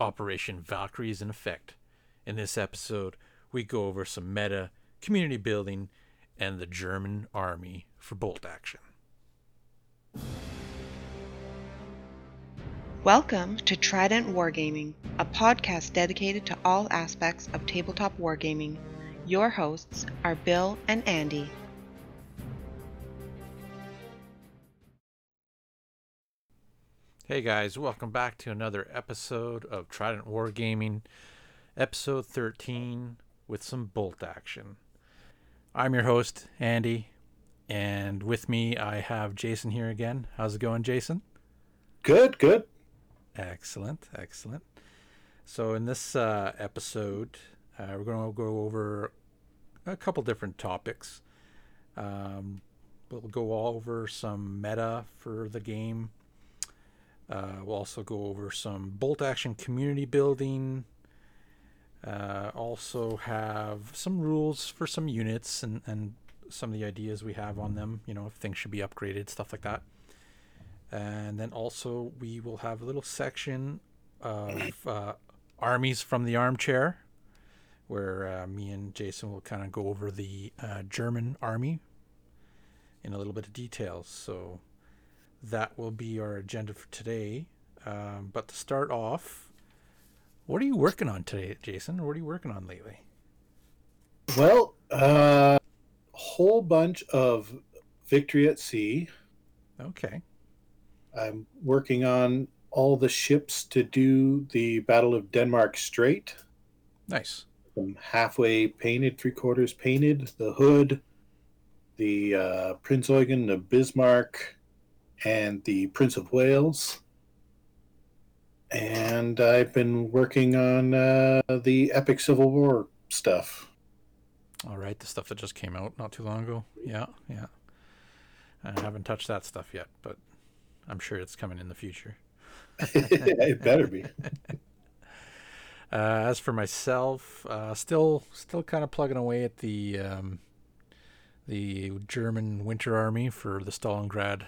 Operation Valkyrie is in effect. In this episode, we go over some meta, community building, and the German army for bolt action. Welcome to Trident Wargaming, a podcast dedicated to all aspects of tabletop wargaming. Your hosts are Bill and Andy. Hey guys, welcome back to another episode of Trident Wargaming, episode 13 with some bolt action. I'm your host, Andy, and with me I have Jason here again. How's it going, Jason? Good, good. Excellent, excellent. So, in this uh, episode, uh, we're going to go over a couple different topics. Um, we'll go over some meta for the game. Uh, we'll also go over some bolt action community building. Uh, also have some rules for some units and, and some of the ideas we have on them. You know, if things should be upgraded, stuff like that. And then also we will have a little section of uh, armies from the armchair, where uh, me and Jason will kind of go over the uh, German army in a little bit of details. So that will be our agenda for today. Um, but to start off, what are you working on today, Jason? What are you working on lately? Well, a uh, whole bunch of Victory at Sea. Okay. I'm working on all the ships to do the Battle of Denmark Strait. Nice. I'm halfway painted, three quarters painted. The hood, the uh, Prinz Eugen, the Bismarck, and the Prince of Wales. And I've been working on uh, the Epic Civil War stuff. All right, the stuff that just came out not too long ago. Yeah, yeah. I haven't touched that stuff yet, but I'm sure it's coming in the future. it better be. Uh, as for myself, uh, still still kind of plugging away at the um, the German Winter Army for the Stalingrad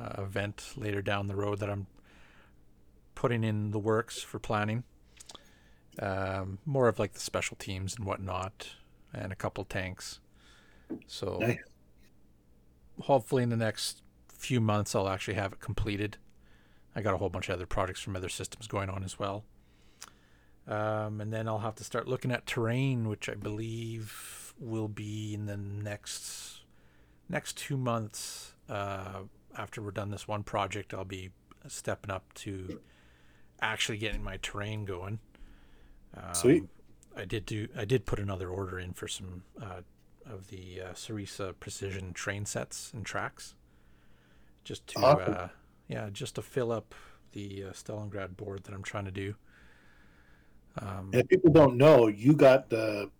uh, event later down the road that I'm putting in the works for planning. Um, more of like the special teams and whatnot, and a couple tanks. So Nice. hopefully in the next few months I'll actually have it completed. I got a whole bunch of other projects from other systems going on as well. Um, and then I'll have to start looking at terrain, which I believe will be in the next next two months. Uh, after we're done this one project, I'll be stepping up to actually getting my terrain going. Um, Sweet. I did do. I did put another order in for some uh, of the uh, Sarissa Precision train sets and tracks, just to uh, yeah, just to fill up the uh, Stalingrad board that I'm trying to do. Um, And if people don't know, you got the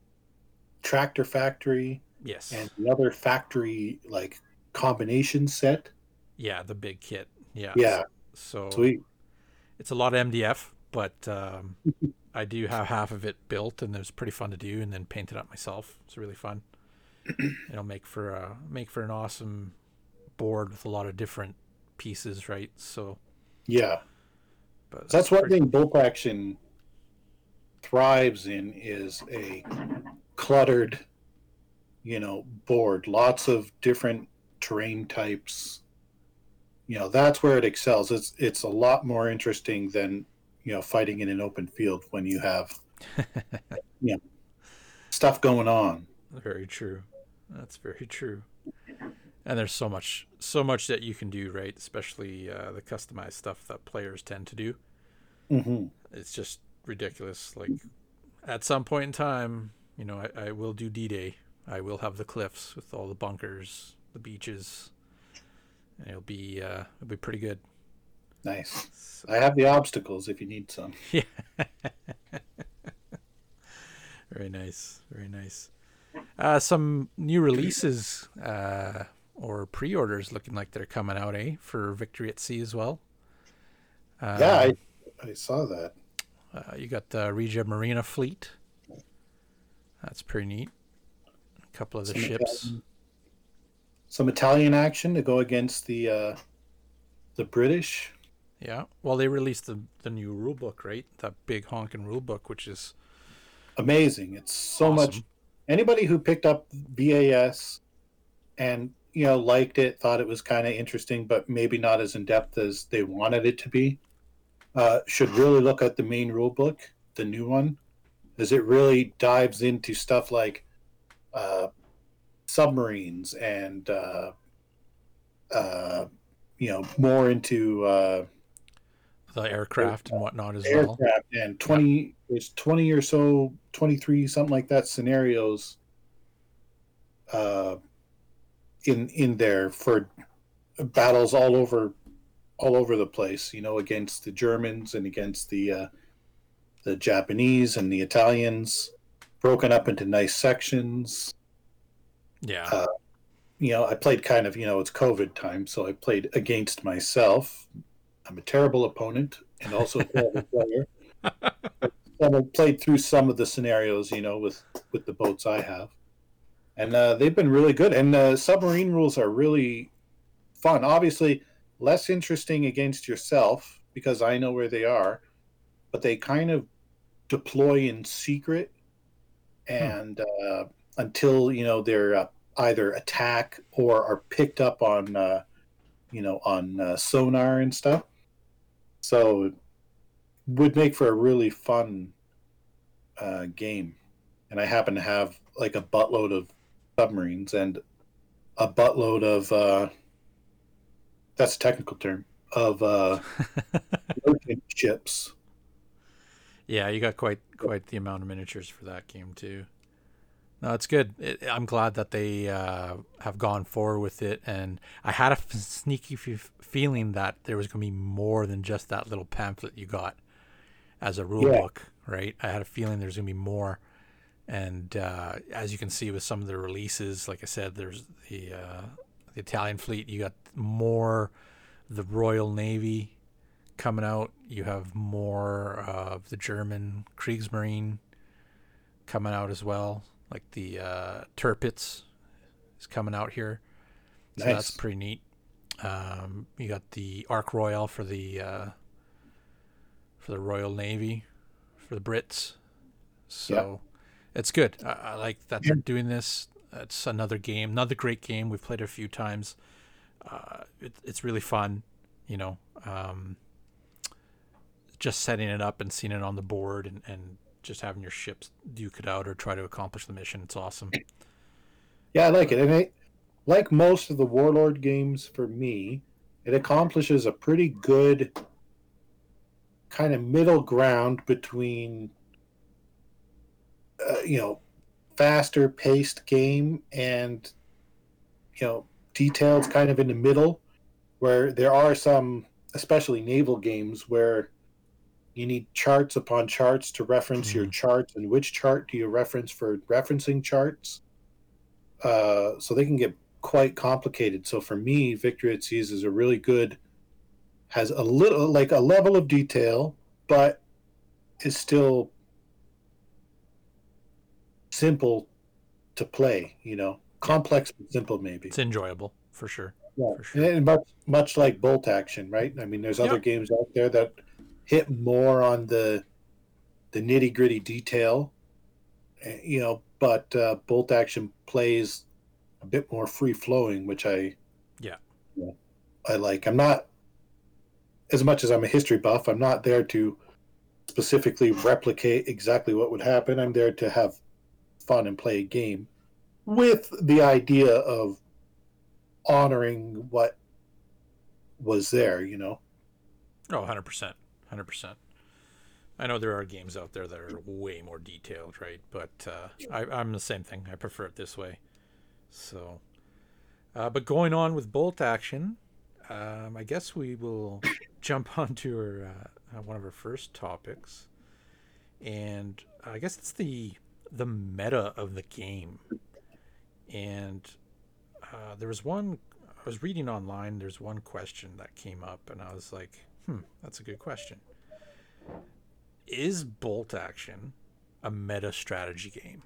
Tractor Factory yes, and the other factory like combination set. Yeah, the big kit. Yeah, Yeah, So sweet. it's a lot of MDF, but um, I do have half of it built, and it was pretty fun to do, and then paint it up myself. It's really fun. It'll make for a make for an awesome board with a lot of different pieces, right? So, Yeah. but So that's one pretty- thing bolt action thrives in is a cluttered, you know, board. Lots of different terrain types. You know, that's where it excels. It's it's a lot more interesting than you know fighting in an open field when you have you know stuff going on. Very true. That's very true. And there's so much, so much that you can do, right? Especially uh, the customized stuff that players tend to do. hmm It's just ridiculous. Like at some point in time, you know, I, I will do D-Day. I will have the cliffs with all the bunkers, the beaches, and it'll be uh, it'll be pretty good. Nice. So, I have the obstacles if you need some. yeah. very nice. Very nice. Uh, some new releases uh, or pre-orders looking like they're coming out, eh? For Victory at Sea as well. Uh, yeah, I, I saw that. Uh, you got the Regia Marina fleet. That's pretty neat. A couple of the Some ships. Some Italian action to go against the uh, the British. Yeah. Well, they released the the new rule book, right? That big honking rule book, which is Amazing. It's so much. Anybody who picked up VAS and you know liked it, thought it was kind of interesting, but maybe not as in depth as they wanted it to be, uh, should really look at the main rule book, the new one, as it really dives into stuff like uh, submarines and uh, uh, you know more into uh, the aircraft and whatnot as well. aircraft and 20 there's 20 or so 23 something like that scenarios uh in in there for battles all over all over the place you know against the germans and against the uh the japanese and the italians broken up into nice sections Yeah. Uh, you know i played kind of you know it's covid time so i played against myself i'm a terrible opponent and also a terrible player and I played through some of the scenarios, you know, with with the boats I have, and uh, they've been really good. And uh, submarine rules are really fun. Obviously, less interesting against yourself because I know where they are, but they kind of deploy in secret, and uh, until you know they're uh, either attack or are picked up on, uh, you know, on uh, sonar and stuff. So would make for a really fun uh, game. And I happen to have like a buttload of submarines and a buttload of uh, that's a technical term of uh, ships. yeah, you got quite quite the amount of miniatures for that game too. No, it's good. It, I'm glad that they uh, have gone forward with it, and I had a f- sneaky f- feeling that there was going to be more than just that little pamphlet you got as a rule Yeah. book, right? I had a feeling there's going to be more, and uh, as you can see with some of the releases, like I said, there's the uh, the Italian fleet. You got more, the Royal Navy coming out. You have more of the German Kriegsmarine coming out as well. Like the uh, Tirpitz is coming out here. So that's pretty neat. Um, you got the Ark Royal for the uh, for the Royal Navy for the Brits. So it's good. I, I like that they're doing this. It's another game, another great game. We've played it a few times. Uh, it, it's really fun, you know. Um, just setting it up and seeing it on the board and, and just having your ships duke it out or try to accomplish the mission. It's awesome. Yeah, I like it. And I, like most of the Warlord games for me, it accomplishes a pretty good kind of middle ground between, uh, you know, faster paced game and, you know, details kind of in the middle, where there are some, especially naval games, where you need charts upon charts to reference your Mhm. charts, and which chart do you reference for referencing charts? uh, so they can get quite complicated. So for me, Victory at Seas is a really good, has a little like a level of detail, but is still simple to play. You know, complex but simple maybe. It's enjoyable for sure. Yeah. for sure. And much much like Bolt Action, right? I mean, there's other Yeah. games out there that hit more on the the nitty gritty detail, eh, you know. But uh, Bolt Action plays a bit more free flowing, which I Yeah. you know, I like. I'm not as much as I'm a history buff. I'm not there to specifically replicate exactly what would happen. I'm there to have fun and play a game with the idea of honoring what was there, you know. Oh, 100%. 100%. I know there are games out there that are way more detailed, right? But uh, I, I'm the same thing. I prefer it this way. So, uh, but going on with bolt action, um, I guess we will jump onto our, uh, one of our first topics, and I guess it's the the meta of the game. And uh, there was one I was reading online. There's one question that came up, and I was like, "Hmm, that's a good question." Is bolt action a meta strategy game?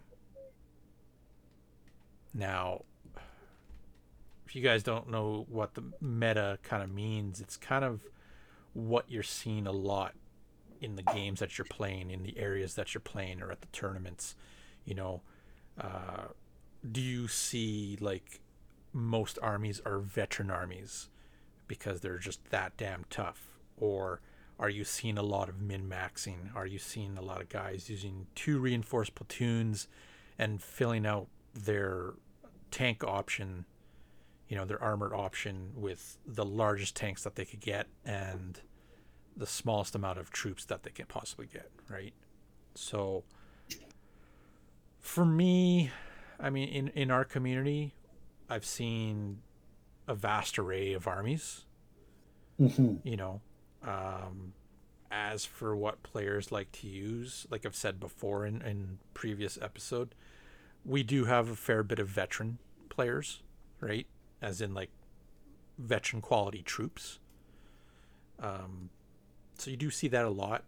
Now, if you guys don't know what the meta kind of means, it's kind of what you're seeing a lot in the games that you're playing, in the areas that you're playing, or at the tournaments. You know, uh, do you see like most armies are veteran armies because they're just that damn tough, or are you seeing a lot of min maxing? Are you seeing a lot of guys using two reinforced platoons and filling out their tank option, you know, their armored option with the largest tanks that they could get and the smallest amount of troops that they can possibly get, right? So for me, I mean in in our community, I've seen a vast array of armies. Mm-hmm. You know, um, as for what players like to use, like I've said before in in previous episode, we do have a fair bit of veteran players, right? As in like veteran quality troops. Um, so you do see that a lot.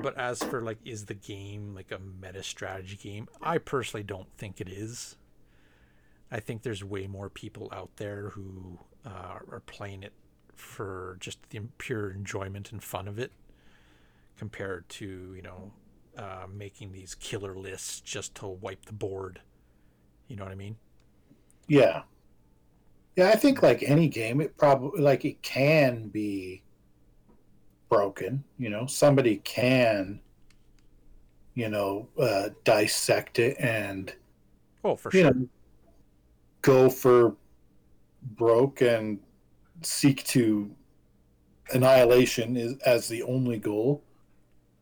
But as for like, is the game like a meta strategy game? I personally don't think it is. I think there's way more people out there who uh, are playing it for just the pure enjoyment and fun of it, compared to you know uh, making these killer lists just to wipe the board. You know what I mean? Yeah. Yeah, I think like any game, it probably like it can be broken. You know, somebody can, you know, uh, dissect it and Oh, for you sure. know go for broke and seek to annihilation is as the only goal.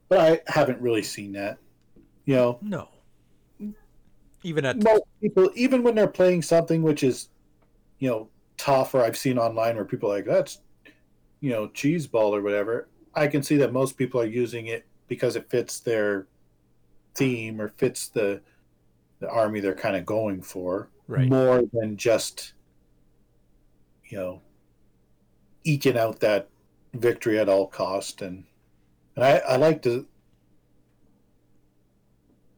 But I haven't really seen that. You know, No. Even at most people, even when they're playing something which is, you know, tough, or I've seen online where people are like that's, you know, cheese ball or whatever. I can see that most people are using it because it fits their theme or fits the the army they're kind of going for right. more than just, you know, eking out that victory at all cost. And and I, I like to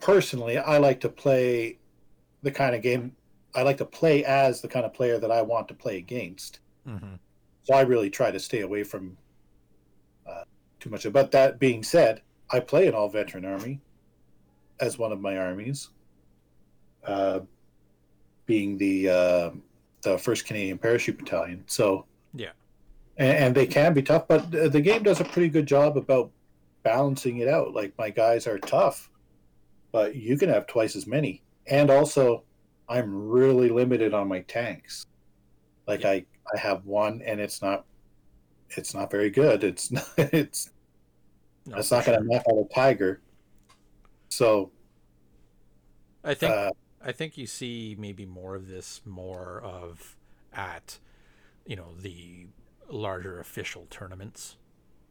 personally, I like to play the kind of game I like to play as the kind of player that I want to play against. hmm So I really try to stay away from uh, too much. But that being said, I play an all veteran army as one of my armies, uh, being the uh, the First Canadian Parachute Battalion. So Yeah. And, and they can be tough, but the the game does a pretty good job about balancing it out. Like my guys are tough, but you can have twice as many, and also I'm really limited on my tanks. Like I I have one, and it's not it's not very good. It's not, it's No, it's not going to sure. knock out a tiger. So I think uh, I think you see maybe more of this more of at you know the larger official tournaments.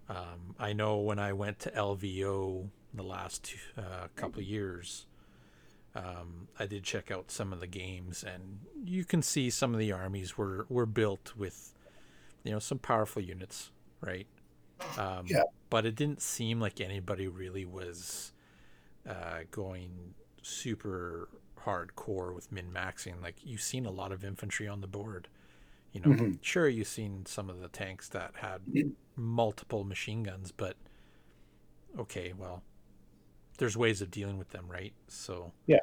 Um, I know when I went to LVO the last uh, couple of years, um, I did check out some of the games, and you can see some of the armies were were built with you know some powerful units, right? Um, Yeah. But it didn't seem like anybody really was uh, going super hardcore with min maxing. Like you've seen a lot of infantry on the board. You know, Mhm. sure you've seen some of the tanks that had multiple machine guns, but okay, well, there's ways of dealing with them, right? So Yeah.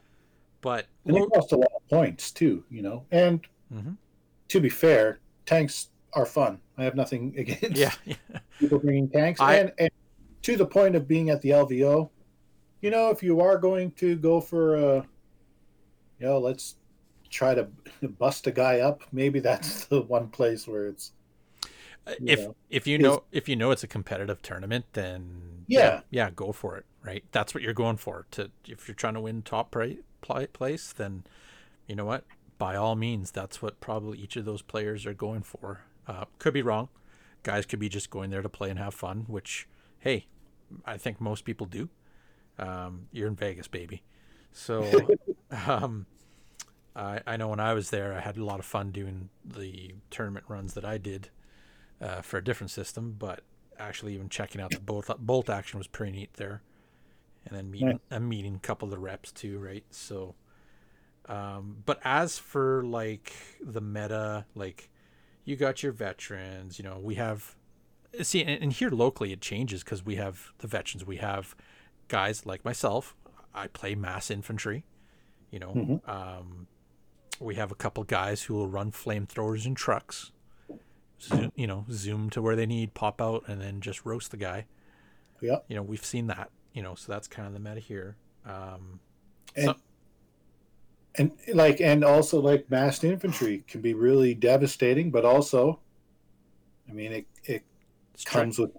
but and lo- it costs a lot of points too, you know. And Mhm. to be fair, tanks are fun. I have nothing against yeah, people bringing tanks. I- and, and to the point of being at the LVO, you know, if you are going to go for a, you know, let's try to bust a guy up. Maybe that's the one place where it's you if know, if you know if you know it's a competitive tournament, then Yeah. yeah, go for it. Right, that's what you're going for. To if you're trying to win top pra- pla- place, then you know what? By all means, that's what probably each of those players are going for. Uh, could be wrong. Guys could be just going there to play and have fun, which hey, I think most people do. Um, you're in Vegas, baby. So um, I, I know when I was there, I had a lot of fun doing the tournament runs that I did uh, for a different system, but actually even checking out the bolt bolt action was pretty neat there, and then meeting and meeting a couple of the reps too, right? So, um, but as for like the meta, like you got your veterans, you know, we have see, and, and here locally it changes because we have the veterans. We have guys like myself. I play mass infantry. You know, Mhm. um, we have a couple guys who will run flamethrowers in trucks. Zoom, you know, zoom to where they need, pop out, and then just roast the guy. Yeah. You know, we've seen that. You know, so that's kind of the meta here. Um, And, So- and like and also like massed infantry can be really devastating, but also, I mean, it it it's comes with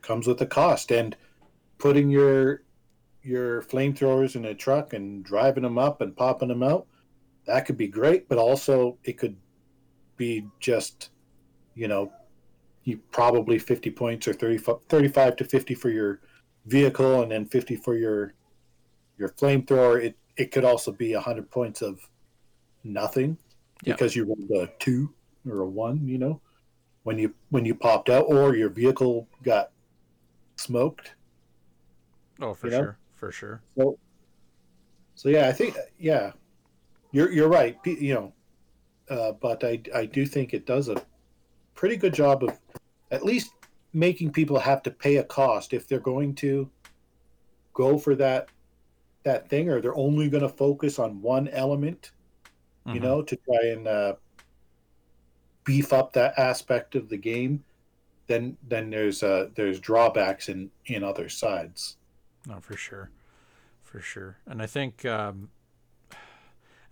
comes with a cost and putting your your flamethrowers in a truck and driving them up and popping them out that could be great but also it could be just you know you probably 50 points or 30, 35 to 50 for your vehicle and then 50 for your your flamethrower it it could also be 100 points of nothing Yeah. because you rolled a 2 or a 1 you know when you when you popped out or your vehicle got smoked oh, for you know? sure, for sure. so so yeah i think yeah you're you're right you know uh, but i i do think it does a pretty good job of at least making people have to pay a cost if they're going to go for that that thing or they're only going to focus on one element you Mhm. know, to try and uh, beef up that aspect of the game, then then there's uh, there's drawbacks in in other sides. No, for sure, for sure. And I think, um,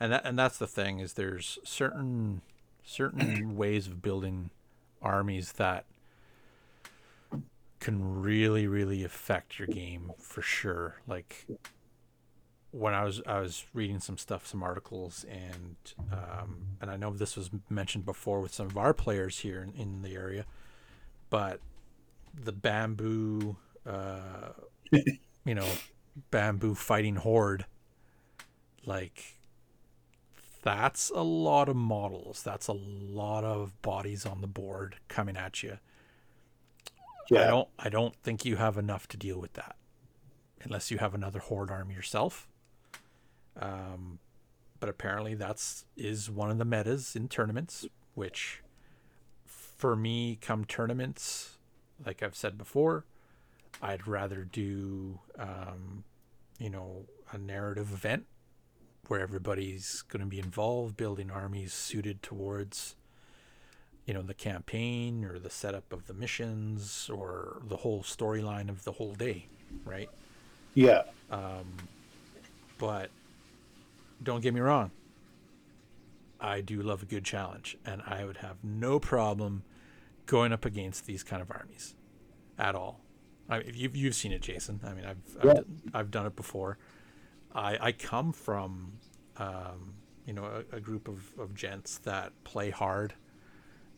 and that and that's the thing is there's certain certain ways of building armies that can really really affect your game for sure. Like when I was I was reading some stuff, some articles, and um, and I know this was mentioned before with some of our players here in, in the area, but the bamboo. Uh, you know, bamboo fighting horde. Like, that's a lot of models. That's a lot of bodies on the board coming at you. Yeah. I don't. I don't think you have enough to deal with that, unless you have another horde army yourself. Um, but apparently that's is one of the metas in tournaments, which, for me, come tournaments, like I've said before, I'd rather do, um, you know, a narrative event where everybody's going to be involved, building armies suited towards, you know, the campaign or the setup of the missions or the whole storyline of the whole day, right? Yeah, um, But don't get me wrong. I do love a good challenge, and I would have no problem going up against these kind of armies at all. I mean, you've you've seen it, Jason. I mean, I've I've, Yeah. I've done it before. I I come from, um, you know, a, a group of, of gents that play hard.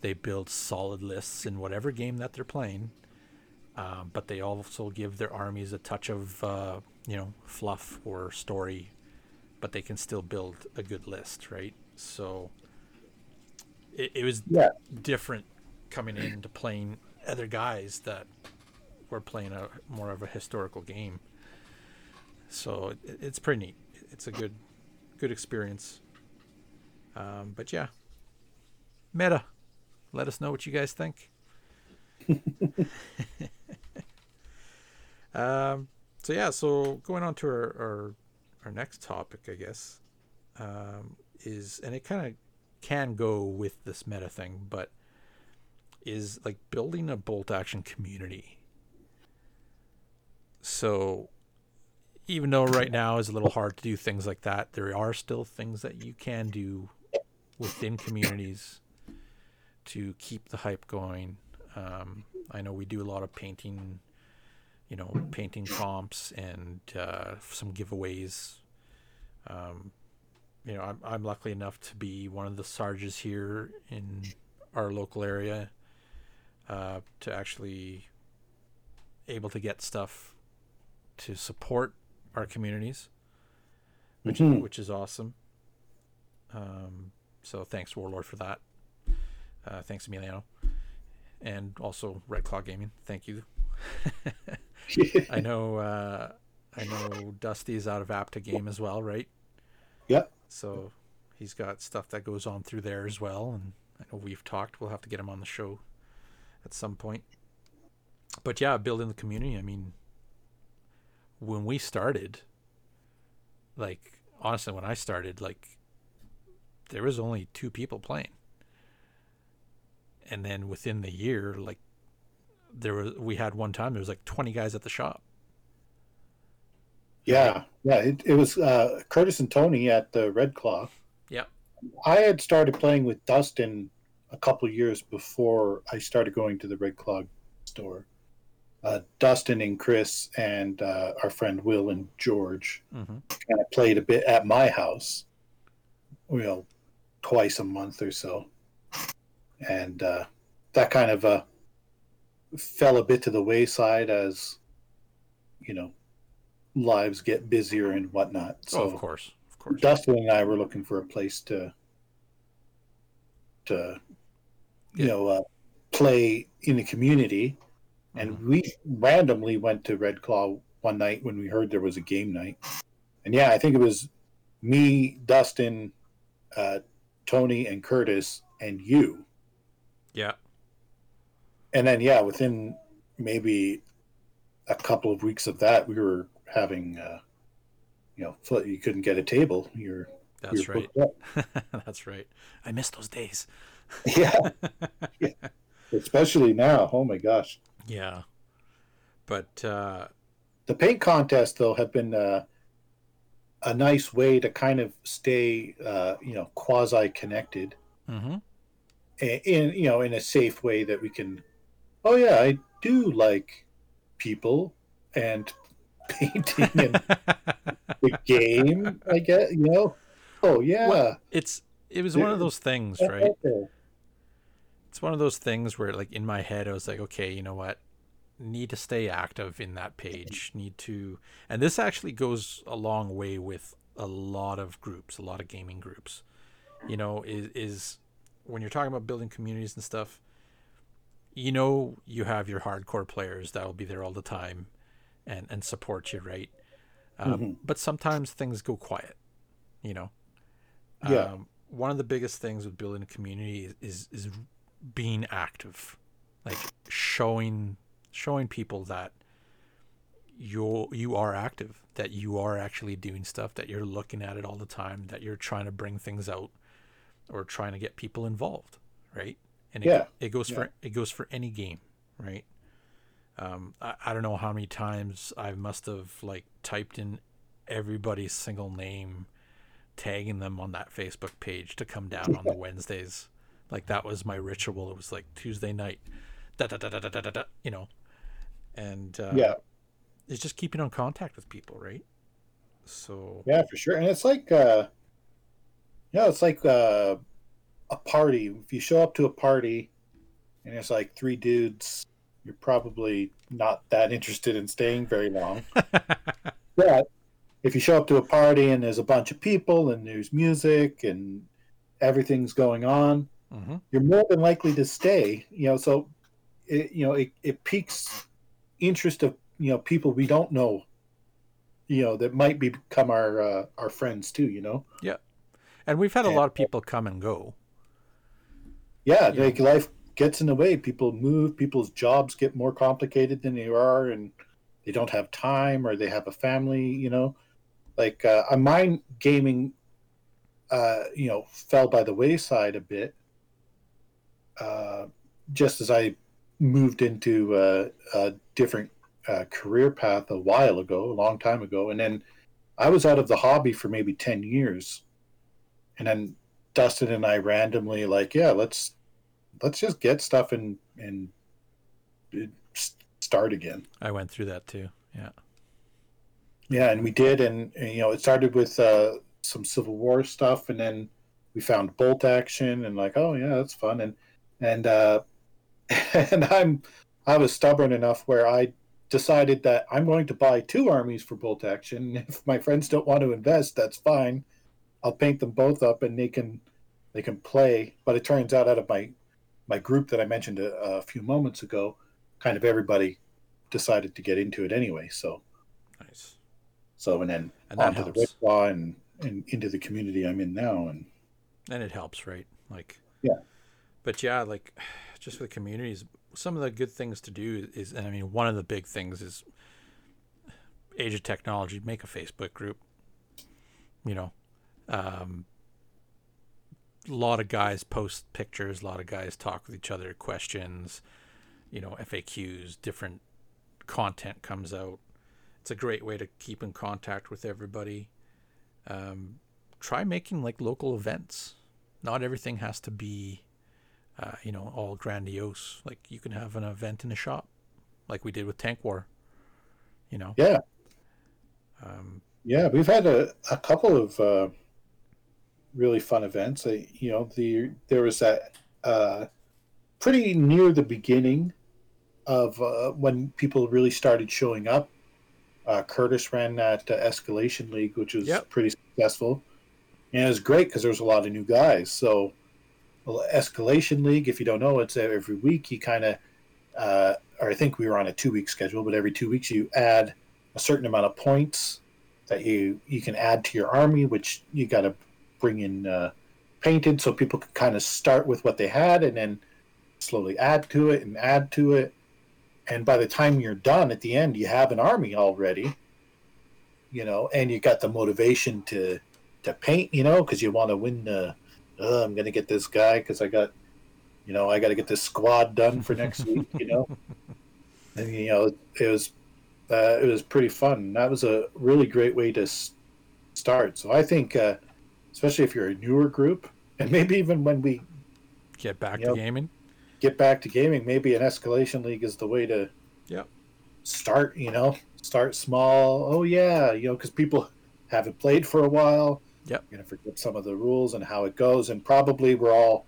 They build solid lists in whatever game that they're playing, um, but they also give their armies a touch of uh, you know fluff or story, but they can still build a good list, right? So it, it was yeah, different coming into playing other guys that were playing a more of a historical game. So it, it's pretty neat. It's a good good experience. Um, but yeah, meta. Let us know what you guys think. um, so yeah, so going on to our, our our next topic, I guess, um, is and it kind of can go with this meta thing, but is like building a bolt action community. So even though right now is a little hard to do things like that, there are still things that you can do within communities to keep the hype going. Um, I know we do a lot of painting, you know, painting comps and uh, some giveaways. Um, you know, I'm, I'm lucky enough to be one of the sarges here in our local area uh, to actually able to get stuff to support our communities, which Mhm. which is awesome. Um, so thanks Warlord for that. Uh, thanks Emiliano, and also Red Claw Gaming. Thank you. I know uh, I know Dusty's out of Apta Game as well, right? yeah, So he's got stuff that goes on through there as well, and I know we've talked. We'll have to get him on the show at some point. but yeah, building the community. I mean, when we started, like honestly, when I started, like there was only two people playing, and then within the year, like there was we had one time there was like twenty guys at the shop. Yeah, yeah. It, it was uh, Curtis and Tony at the Red Claw. Yeah. I had started playing with Dustin a couple years before I started going to the Red Claw store. Uh, Dustin and Chris and uh, our friend Will and George Mm-hmm. kind of played a bit at my house, you know, twice a month or so, and uh, that kind of uh, fell a bit to the wayside as you know lives get busier and whatnot. So oh, of course, of course. Dustin and I were looking for a place to to you Yeah. know uh, play in the community, and Mhm. we randomly went to Red Claw one night when we heard there was a game night, and yeah, I think it was me, Dustin, uh, Tony, and Curtis, and you, yeah, and then yeah, within maybe a couple of weeks of that, we were having. Uh, you know, you couldn't get a table. You're that's right. that's right. I miss those days. Yeah. yeah. Especially now. Oh my gosh. Yeah, but uh, The paint contests though have been uh, a nice way to kind of stay uh, you know, quasi connected hmm in you know, in a safe way that we can oh yeah, I do like people and painting and the game, I guess, you know. Oh yeah. Well, it's it was one of those things, right? It's one of those things where, like, in my head, I was like, okay, you know what? Need to stay active in that page. Need to, and this actually goes a long way with a lot of groups, a lot of gaming groups. You know, is is when you're talking about building communities and stuff. You know, you have your hardcore players that will be there all the time, and and support you, right? Um, Mhm. But sometimes things go quiet. You know. Yeah. Um, one of the biggest things with building a community is, is is being active, like showing showing people that you you are active, that you are actually doing stuff, that you're looking at it all the time, that you're trying to bring things out, or trying to get people involved, right? And it, Yeah. it goes Yeah. for it goes for any game, right? Um, I, I don't know how many times I must have like typed in everybody's single name, tagging them on that Facebook page to come down on the Wednesdays. Like that was my ritual. It was like Tuesday night, da da da da da da da, you know, and uh, Yeah. it's just keeping on contact with people, right? So Yeah, for sure. And it's like uh yeah, it's like uh a party. If you show up to a party and it's like three dudes, you're probably not that interested in staying very long. But if you show up to a party and there's a bunch of people and there's music and everything's going on, hmm you're more than likely to stay. You know, so it you know, it, it piques interest of you know people we don't know you know that might become our uh, our friends too you know Yeah, and we've had a lot of people come and go. yeah Yeah. like life gets in the way people move people's jobs get more complicated than they are and they don't have time or they have a family you know like uh, uh, mine gaming uh you know fell by the wayside a bit uh just as i moved into uh, a different uh, career path a while ago a long time ago and then i was out of the hobby for maybe 10 years and then dustin and i randomly like yeah let's let's just get stuff and and start again I went through that too. Yeah. yeah and we did and, and, you know it started with uh some civil war stuff and then we found bolt action and like oh yeah that's fun and and uh and i'm i was stubborn enough where i decided that i'm going to buy two armies for bolt action if my friends don't want to invest that's fine i'll paint them both up and they can they can play but it turns out out of my my group that i mentioned a, a few moments ago kind of everybody decided to get into it anyway so Nice. so and then And onto the Red helps. Claw and, and into the community I'm in now. And and it helps right like Yeah. But yeah like just with communities some of the good things to do is, and I mean, one of the big things is age of technology. Make a Facebook group. You know, um, a lot of guys post pictures. A lot of guys talk with each other, questions. You know, FAQs, different content comes out. It's a great way to keep in contact with everybody. Um, try making like local events. Not everything has to be uh, you know, all grandiose. Like you can have an event in a shop, like we did with Tank War. You know. Yeah. Um, yeah, we've had a, a couple of uh, really fun events. Uh, you know, the there was that uh, pretty near the beginning of uh, when people really started showing up. Uh, Curtis ran that uh, Escalation League, which was Yep. pretty successful, and it was great because there was a lot of new guys. So, Well, escalation League, if you don't know, it's every week. You kind of, uh, or I think we were on a two-week schedule, but every two weeks you add a certain amount of points that you you can add to your army, which you got to bring in uh, painted, so people can kind of start with what they had and then slowly add to it and add to it. And by the time you're done at the end, you have an army already, you know, and you got the motivation to to paint, you know, because you want to win the. Oh, I'm gonna get this guy because I got, you know, I got to get this squad done for next week, you know. And you know, it was uh, it was pretty fun. That was a really great way to s- start. So I think, uh, especially if you're a newer group, and maybe even when we get back to gaming. get back to gaming, maybe an escalation league is the way to Yep. start. You know, start small. Oh yeah, you know, because people haven't played for a while. Yep. You're gonna forget some of the rules and how it goes, and probably we're all,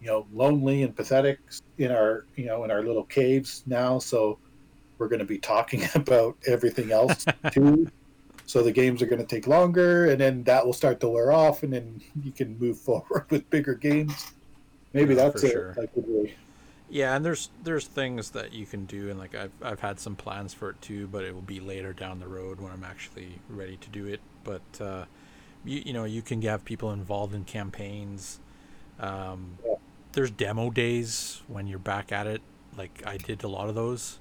you know, lonely and pathetic in our, you know, in our little caves now. So we're gonna be talking about everything else too. So the games are going to take longer, and then that will start to wear off, and then you can move forward with bigger games. Maybe Yeah, that's it. sure. good. Yeah, and there's there's things that you can do, and like I've I've had some plans for it too, but it will be later down the road when I'm actually ready to do it. But uh, you you know you can have people involved in campaigns. Um. There's demo days when you're back at it. Like I did a lot of those.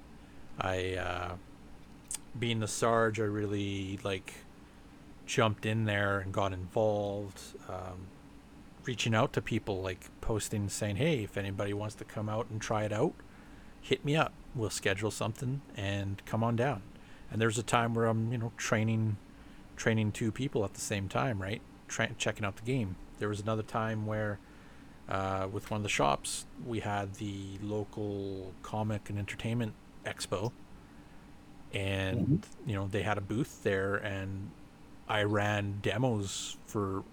I uh, being the Sarge, I really like jumped in there and got involved. Um, reaching out to people like posting saying hey if anybody wants to come out and try it out hit me up we'll schedule something and come on down and there's a time where i'm you know training training two people at the same time right? Tra- checking out the game. There was another time where uh, with one of the shops we had the local comic and entertainment expo. And you know they had a booth there and i ran demos for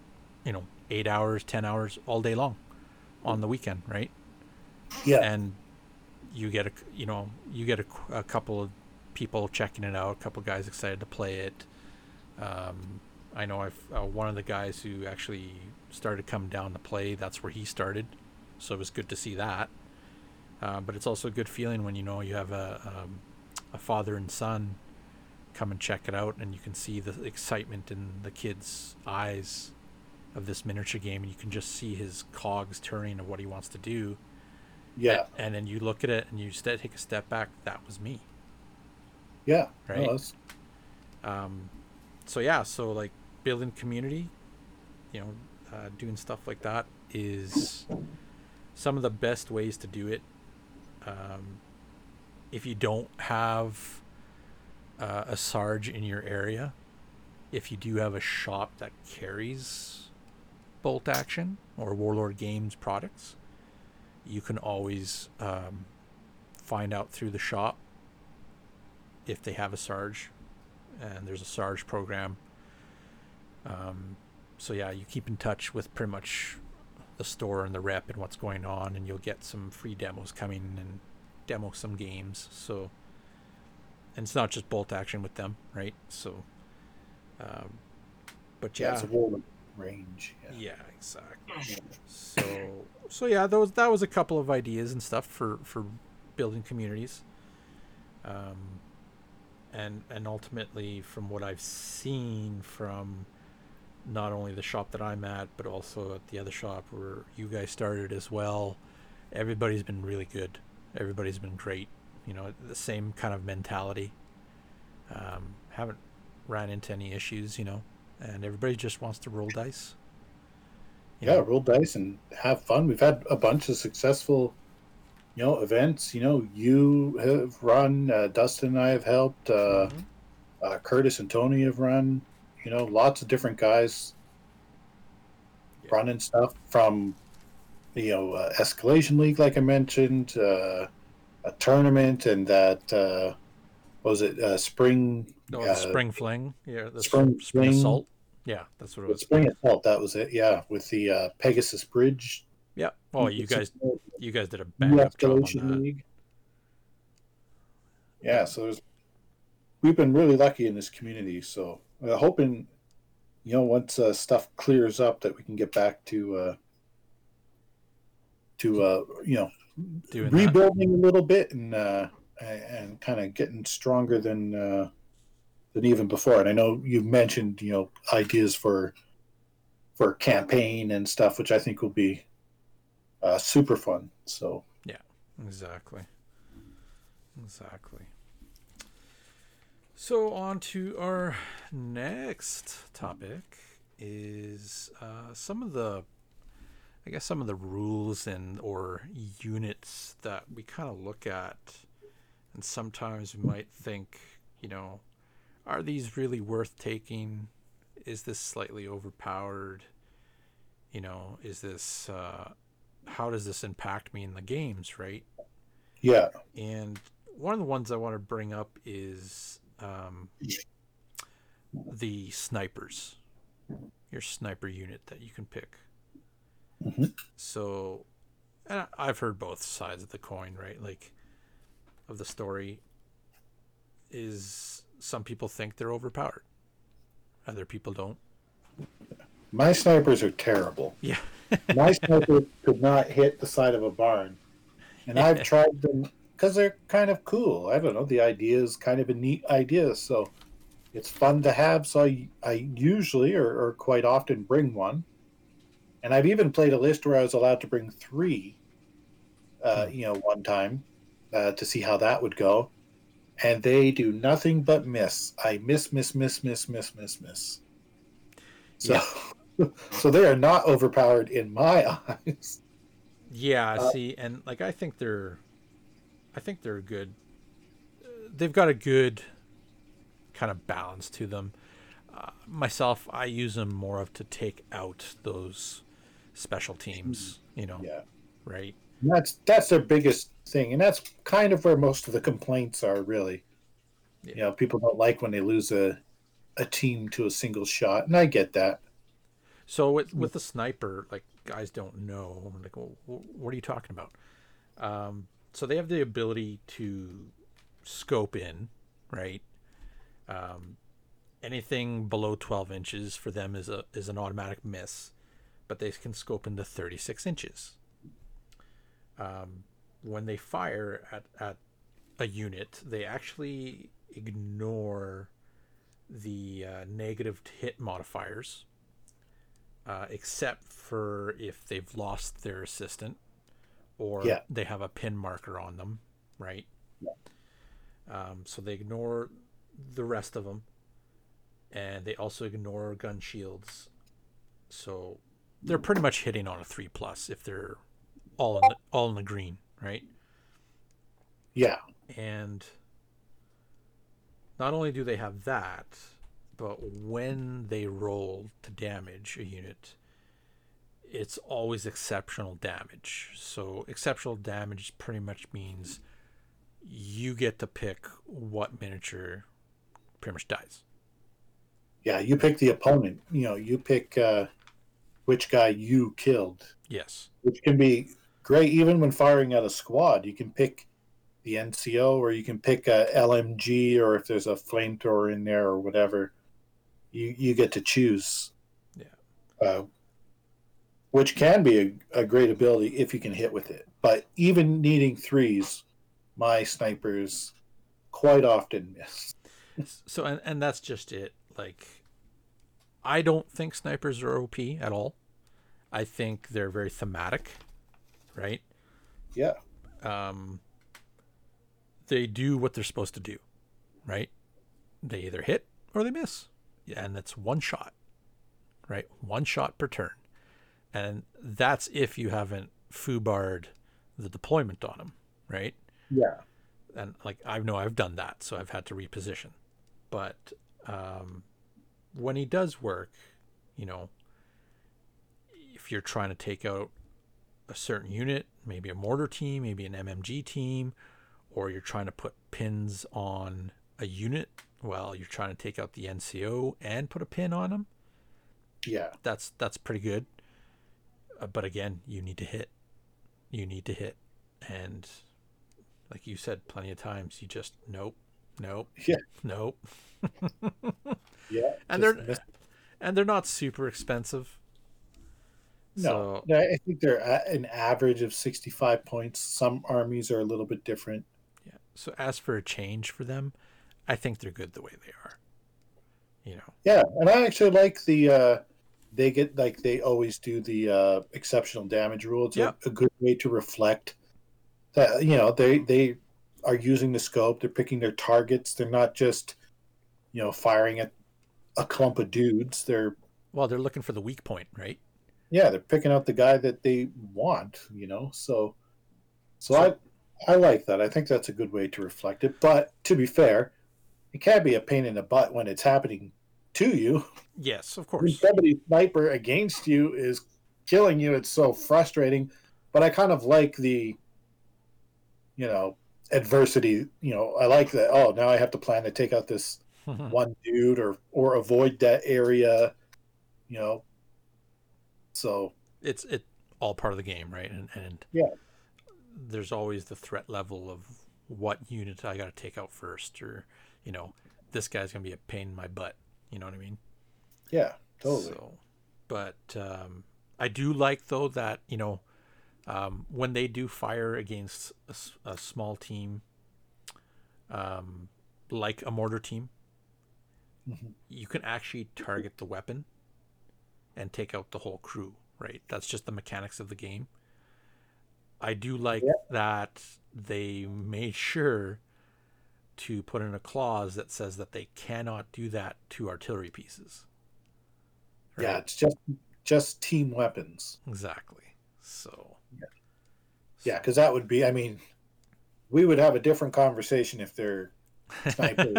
you know eight hours ten hours all day long on the weekend right? Yeah, and you get a you know you get a, a couple of people checking it out a couple guys excited to play it um, i know i've uh, one of the guys who actually started coming down to play that's where he started. So it was good to see that. Uh, but it's also a good feeling when you know you have a, um, a father and son come and check it out and you can see the excitement in the kid's eyes of this miniature game and you can just see his cogs turning of what he wants to do. Yeah, and then you look at it and you take a step back that was me. Yeah. Right. No, um, so yeah so like building community you know uh, doing stuff like that is some of the best ways to do it. Um, if you don't have uh, a sarge in your area if you do have a shop that carries bolt action or warlord games products you can always um, find out through the shop if they have a sarge and there's a sarge program. Um, so yeah you keep in touch with pretty much the store and the rep and what's going on and you'll get some free demos coming and demo some games. So and it's not just bolt action with them right? So um, but yeah, yeah it's a war range. Yeah. yeah exactly. So so yeah those that was a couple of ideas and stuff for for building communities. Um and and ultimately from what i've seen from not only the shop that i'm at but also at the other shop where you guys started as well everybody's been really good Everybody's been great. You know, the same kind of mentality. Um, haven't ran into any issues, you know, and everybody just wants to roll dice. You yeah, know, roll dice and have fun. We've had a bunch of successful, you know, events. You know, you have run, uh, Dustin and I have helped, uh, Mhm. uh, Curtis and Tony have run. You know, lots of different guys Yeah. running stuff from, you know, uh, Escalation League, like I mentioned, uh, a tournament, and that uh, what was it uh, spring Oh, uh, spring fling. Yeah, the spring spring, assault. Yeah, that's what it was. spring assault. That was it. Yeah, with the uh, Pegasus Bridge. Yeah. Oh, you guys, you guys did a bang up job on that. league. Yeah, so there's, we've been really lucky in this community. So uh, hoping, you know, once uh, stuff clears up, that we can get back to, uh, to uh, you know, Doing that. rebuilding a little bit and uh, and, and kind of getting stronger than uh, than even before. And I know you've mentioned, you know, ideas for for campaign and stuff, which I think will be uh, super fun. So. Yeah, exactly. Exactly. So on to our next topic is uh, some of the, I guess some of the rules and or units that we kind of look at, and sometimes we might think, you know, are these really worth taking? Is this slightly overpowered? You know, is this uh, how does this impact me in the games, right? Yeah, And one of the ones I want to bring up is um, the snipers, your sniper unit that you can pick. Mhm. So, and I've heard both sides of the coin, right? Like, of the story. Is some people think they're overpowered, other people don't. my snipers are terrible. Yeah. My sniper could not hit the side of a barn, and I've tried them because they're kind of cool. I don't know. The idea is kind of a neat idea, so it's fun to have. So I, I usually or, or quite often bring one, and I've even played a list where I was allowed to bring three. Uh, you know, one time uh, to see how that would go, and they do nothing but miss. I miss, miss, miss, miss, miss, miss, miss. So, so they are not overpowered in my eyes. Yeah, Uh, see, and like I think they're, I think they're good. They've got a good kind of balance to them. Uh, myself, I use them more of to take out those special teams. You know, Yeah. right? And that's that's their biggest thing, and that's kind of where most of the complaints are. Really, Yeah. you know, people don't like when they lose a a team to a single shot, and I get that. So with with the sniper, like guys don't know, like, well, what are you talking about? Um, so they have the ability to scope in, right? Um, anything below twelve inches for them is a is an automatic miss, but they can scope into thirty six inches. Um, when they fire at at a unit, they actually ignore the uh, negative hit modifiers uh, except for if they've lost their assistant or Yeah. they have a pin marker on them, right? Um, so they ignore the rest of them, and they also ignore gun shields. So they're pretty much hitting on a three plus if they're all in the, all in the green, right? Yeah, And not only do they have that, but when they roll to damage a unit, it's always exceptional damage. So exceptional damage pretty much means you get to pick what miniature pretty much dies. yeah. You pick the opponent. You know, you pick uh, which guy you killed, Yes. which can be great even when firing at a squad. You can pick the NCO, or you can pick a LMG, or if there's a flamethrower in there or whatever. You you get to choose. Yeah. Uh, which can be a, a great ability if you can hit with it. But even needing threes, my snipers quite often miss. So and, and that's just it. Like I don't think snipers are OP at all. I think they're very thematic, right? Yeah. um, they do what they're supposed to do, right? They either hit or they miss, and that's one shot, right? One shot per turn, and that's if you haven't foobarred the deployment on them, right? Yeah. And like I know I've done that, so I've had to reposition. But um, when he does work, you know, if you're trying to take out a certain unit, maybe a mortar team, maybe an MMG team, or you're trying to put pins on a unit, well, you're trying to take out the NCO and put a pin on them. Yeah. That's that's pretty good. Uh, but again, you need to hit. You need to hit, and like you said plenty of times, you just nope, nope, Yeah. nope. Yeah. and they're miss- and they're not super expensive. no, So I think they're an average of 65 points. Some armies are a little bit different. yeah. So as for a change for them, I think they're good the way they are. You know. Yeah, and I actually like the uh they get like they always do the uh exceptional damage rule. It's a- a, good way to reflect that you know they they are using the scope, they're picking their targets, they're not just you know firing at a clump of dudes. They're Well, they're looking for the weak point, right? yeah, they're picking out the guy that they want, you know. So so I I like that. I think that's a good way to reflect it. But to be fair, it can be a pain in the butt when it's happening to you. Yes, of when course. somebody sniper against you is killing you it's so frustrating but i kind of like the you know adversity you know i like that oh now i have to plan to take out this one dude or or avoid that area you know so it's it all part of the game, right? And and Yeah. there's always the threat level of what unit I got to take out first, or you know, this guy's gonna be a pain in my butt. You know what I mean? yeah totally So, but um, I do like though that you know um, when they do fire against a small team, um, like a mortar team, Mhm. you can actually target the weapon and take out the whole crew. Right? That's just the mechanics of the game. I do like Yeah. that they made sure to put in a clause that says that they cannot do that to artillery pieces. yeah it's just just team weapons Exactly. So. yeah because that would be i mean we would have a different conversation if they're Sniper.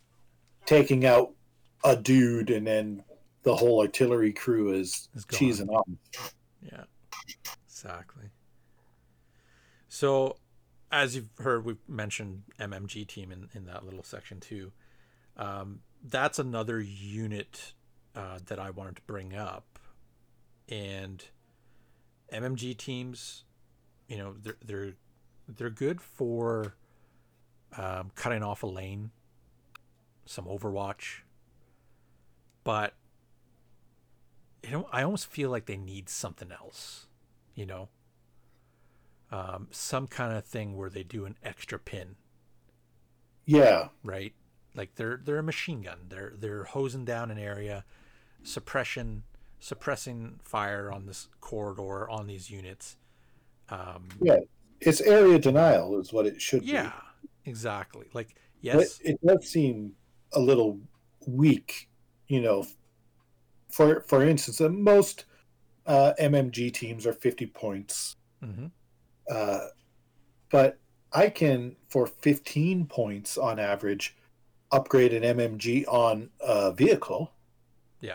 taking out a dude and then the whole artillery crew is Is cheesing on. yeah. Exactly. So, as you've heard, we've mentioned MMG team in, in that little section too. Um, that's another unit uh, that I wanted to bring up, and MMG teams, you know, they're they're they're good for um, cutting off a lane, some Overwatch, but you know, I almost feel like they need something else, you know, um, some kind of thing where they do an extra pin, Yeah, right? Like they're they're a machine gun. They're they're hosing down an area, suppression suppressing fire on this corridor on these units. Um, yeah. It's area denial is what it should be. yeah, exactly. Like be. But yes, it does seem a little weak, you know. For for instance, most uh, MMG teams are fifty points, hmm uh, but I can for fifteen points on average upgrade an MMG on a vehicle. Yeah.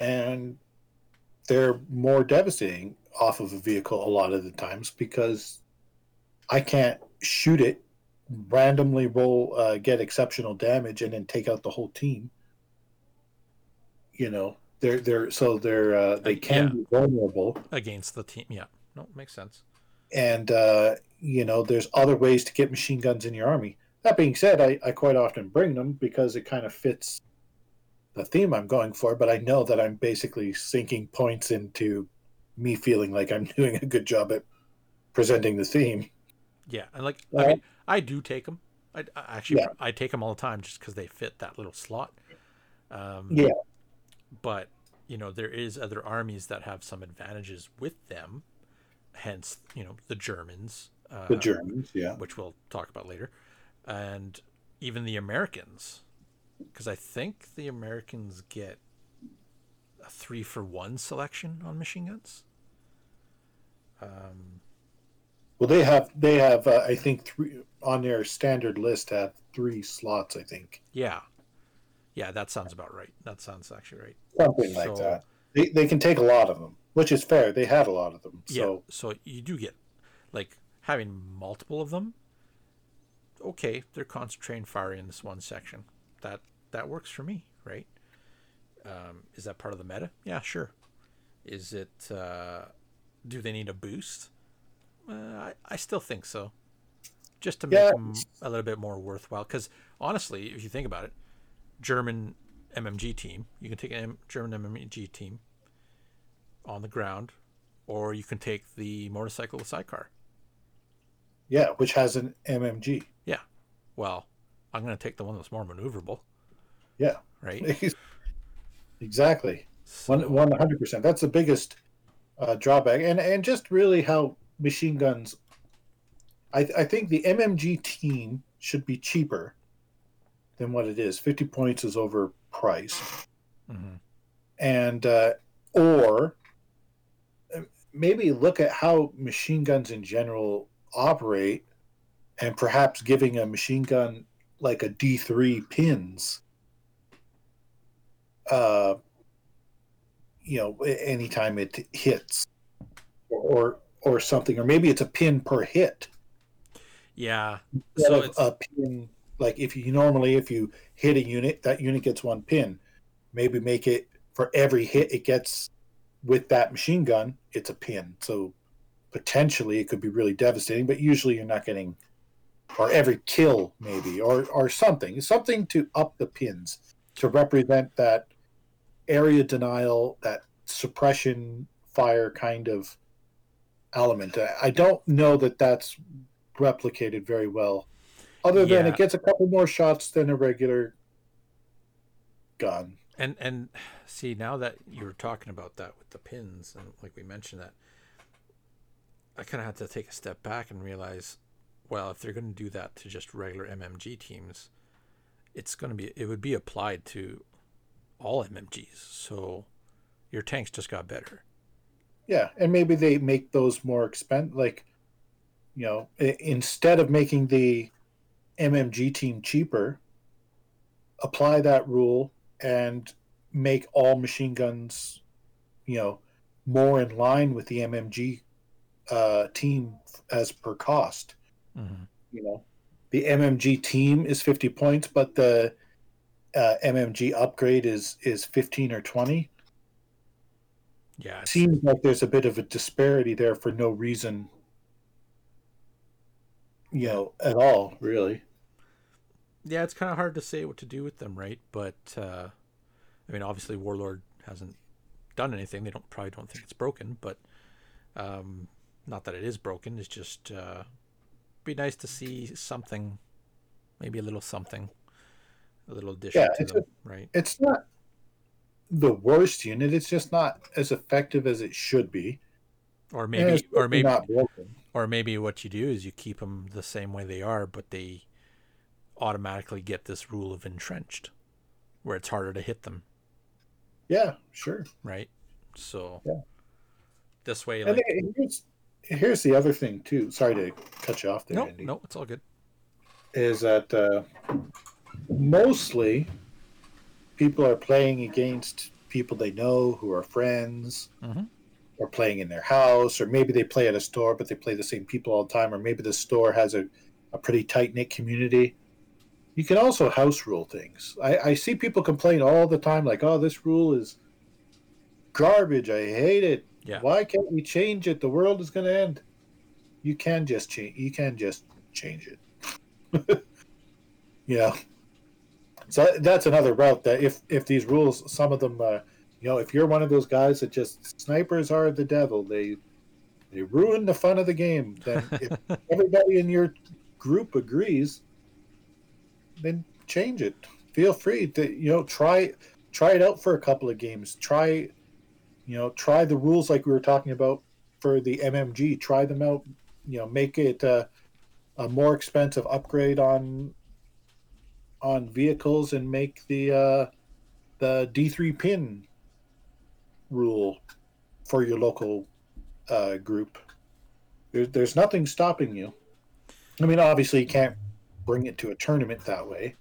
and they're more devastating off of a vehicle a lot of the times because I can't shoot it, randomly roll, uh, get exceptional damage, and then take out the whole team. You know, they're they're so they're uh, they can yeah. be vulnerable, against the team. Yeah, no, makes sense. and uh, you know there's other ways to get machine guns in your army. That being said, I, I quite often bring them because it kind of fits the theme I'm going for, but I know that I'm basically sinking points into me feeling like I'm doing a good job at presenting the theme. Yeah, and like I mean, I do take them. I, I actually Yeah. I take them all the time just because they fit that little slot. Um, Yeah. But you know there is other armies that have some advantages with them. Hence, you know the Germans, uh, The Germans, yeah. which we'll talk about later, and even the Americans, because I think the Americans get a three for one selection on machine guns. Um, Well, they have they have uh, I think three on their standard list have three slots. I think yeah, yeah, that sounds about right. That sounds actually right. something like So- that. They they can take a lot of them, which is fair. They had a lot of them, Yeah, so so you do get like having multiple of them. Okay, they're concentrating fire in this one section. That that works for me, right? Um, is that part of the meta? Yeah, sure. Is it? Uh, do they need a boost? Uh, I I still think so. Just to make Yeah. them a little bit more worthwhile. Because honestly, if you think about it, German MMG team, you can take a German MMG team on the ground, or you can take the motorcycle with sidecar. yeah, which has an MMG. Yeah. Well, I'm going to take the one that's more maneuverable, Yeah, right? exactly. One hundred percent. That's the biggest uh, drawback, and and just really how machine guns. I I think the MMG team should be cheaper than what it is. Fifty points is overpriced, Mhm. and uh, or maybe look at how machine guns in general operate, and perhaps giving a machine gun like a D three pins. Uh, you know, anytime it hits, or or something, or maybe it's a pin per hit. Yeah. Instead So it's a pin, like if you normally if you hit a unit, that unit gets one pin. Maybe make it for every hit it gets with that machine gun, it's a pin. So potentially it could be really devastating, but usually you're not getting or every kill maybe or or something something to up the pins to represent that area denial that suppression fire kind of element I- don't know that that's replicated very well other than Yeah. it gets a couple more shots than a regular gun and and see now that you're talking about that with the pins and like we mentioned that I kind of had to take a step back and realize well if they're going to do that to just regular MMG teams it's going to be it would be applied to all MMGs so your tanks just got better Yeah, and maybe they make those more expensive. Like, you know, instead of making the MMG team cheaper, apply that rule and make all machine guns, you know, more in line with the MMG uh, team as per cost. mm-hmm. You know, the MMG team is fifty points, but the uh, MMG upgrade is is fifteen or twenty yeah it's- seems like there's a bit of a disparity there for no reason you know at all really yeah, it's kind of hard to say what to do with them, right? But uh, I mean, obviously, Warlord hasn't done anything. They don't probably don't think it's broken, but um, not that it is broken. It's just uh, be nice to see something, maybe a little something, a little addition Yeah, to it's them, right? it's not the worst unit it's just not as effective as it should be Or maybe, or maybe, not or maybe what you do is you keep them the same way they are, but they automatically get this rule of entrenched, where it's harder to hit them, yeah sure right? So Yeah. this way, like. here's, here's the other thing too sorry to cut you off there No, Andy. no, it's all good. is that uh, mostly people are playing against people they know who are friends Mhm. or playing in their house or maybe they play at a store but they play the same people all the time or maybe the store has a, a pretty tight-knit community you can also house rule things. I, I see people complain all the time like oh this rule is garbage. I hate it. Yeah. why can't we change it? The world is going to end. You can just change you can just change it. Yeah. so that's another route that if if these rules some of them uh, you know if you're one of those guys that just snipers are the devil they they ruin the fun of the game then if everybody in your group agrees then change it feel free to you know try try it out for a couple of games try you know try the rules like we were talking about for the mmg try them out you know make it a more expensive upgrade on on vehicles and make the uh, the D3 pin rule for your local uh, group. There, there's nothing stopping you. I mean, obviously, you can't bring it to a tournament that way.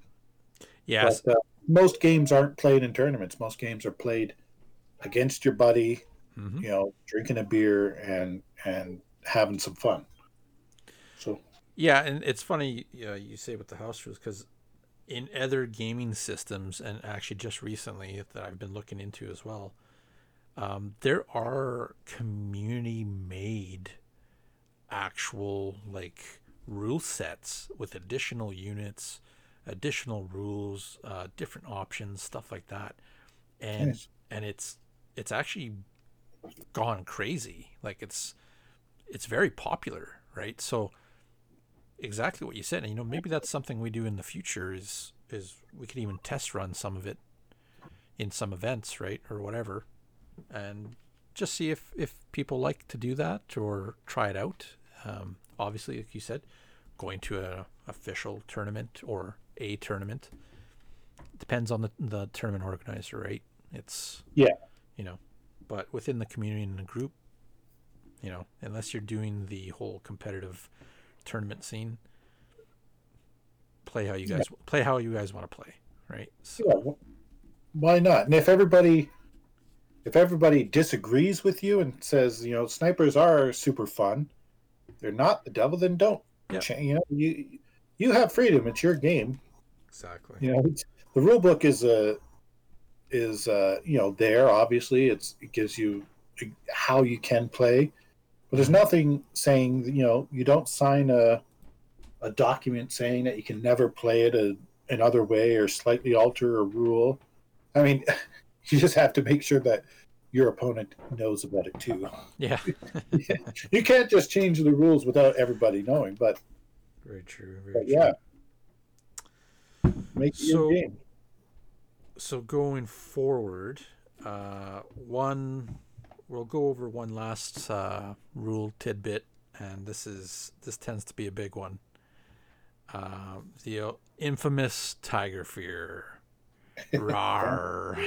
Yes. But, uh, most games aren't played in tournaments. Most games are played against your buddy, Mhm. you know, drinking a beer and and having some fun. So Yeah, and it's funny uh, you say with the house rules because in other gaming systems, and actually just recently that I've been looking into as well, um, there are community-made actual like rule sets with additional units, additional rules, uh, different options, stuff like that, and Nice. and it's it's actually gone crazy. Like it's it's very popular, right? So exactly what you said and you know maybe that's something we do in the future is is we could even test run some of it in some events right or whatever and just see if if people like to do that or try it out um, obviously like you said going to an official tournament or a tournament depends on the, the tournament organizer right it's Yeah. you know but within the community and the group you know unless you're doing the whole competitive tournament scene play how you guys play how you guys want to play right so yeah, why not? And if everybody if everybody disagrees with you and says, you know, snipers are super fun, they're not the devil, then don't. Yeah. You know, you you have freedom. It's your game. exactly You know, it's, the rule book is a is uh, you know there. Obviously, it's it gives you how you can play, but there's nothing saying you know you don't sign a a document saying that you can never play it a, another way or slightly alter a rule. I mean, you just have to make sure that your opponent knows about it too. yeah You can't just change the rules without everybody knowing. But, very true very but true. yeah, make So- your game. so going forward uh one we'll go over one last uh rule tidbit and this is this tends to be a big one uh, the uh, infamous tiger fear Rar.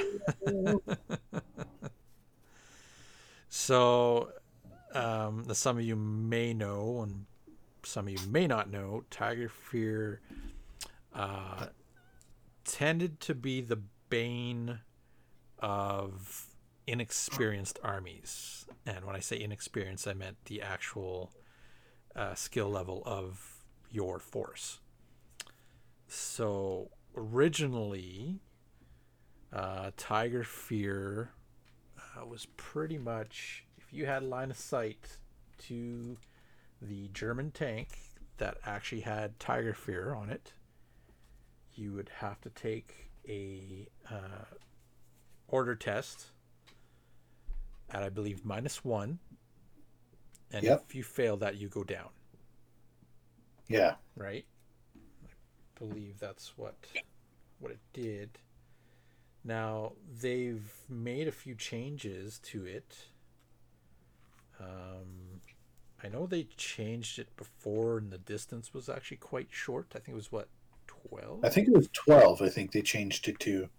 So, um, as some of you may know, and some of you may not know, Tiger Fear uh, tended to be the bane of inexperienced armies. And when I say inexperienced, I meant the actual uh, skill level of your force. So, originally, uh, Tiger Fear uh, was pretty much if you had line of sight to the German tank that actually had Tiger Fear on it, you would have to take a uh, order test at I believe minus one, and Yep. if you fail that, you go down. Yeah. Right? I believe that's what what it did. Now they've made a few changes to it. Um, I know they changed it before, and the distance was actually quite short. I think it was what twelve. I think it was 12. I think they changed it to.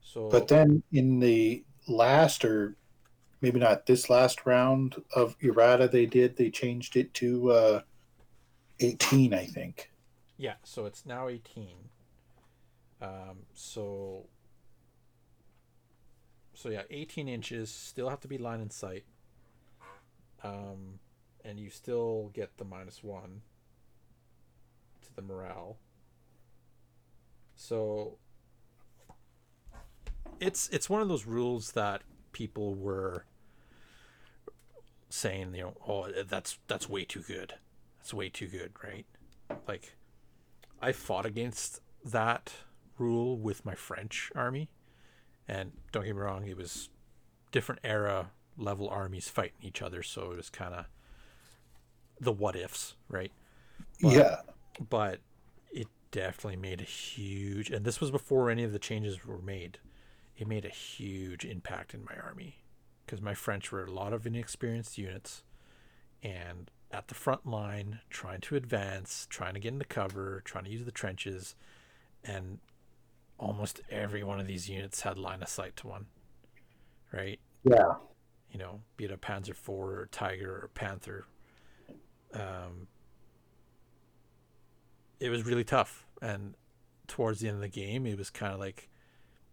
So, But then in the last, or maybe not this last round of errata, they did, they changed it to uh, 18, I think. yeah, so it's now eighteen. Um, so, so yeah, eighteen inches. Still have to be line in sight. Um, and you still get the minus one to the morale. So it's it's one of those rules that people were saying, you know, oh, that's that's way too good. That's way too good, right? Like I fought against that rule with my French army, and don't get me wrong, it was different era level armies fighting each other, so it was kind of the what ifs, right? But- yeah. but it definitely made a huge and this was before any of the changes were made it made a huge impact in my army because my french were a lot of inexperienced units and at the front line, trying to advance, trying to get into cover, trying to use the trenches, and almost every one of these units had line of sight to one. Right? Yeah. You know, be it a Panzer IV or Tiger or Panther. Um, it was really tough. And towards the end of the game, it was kind of like,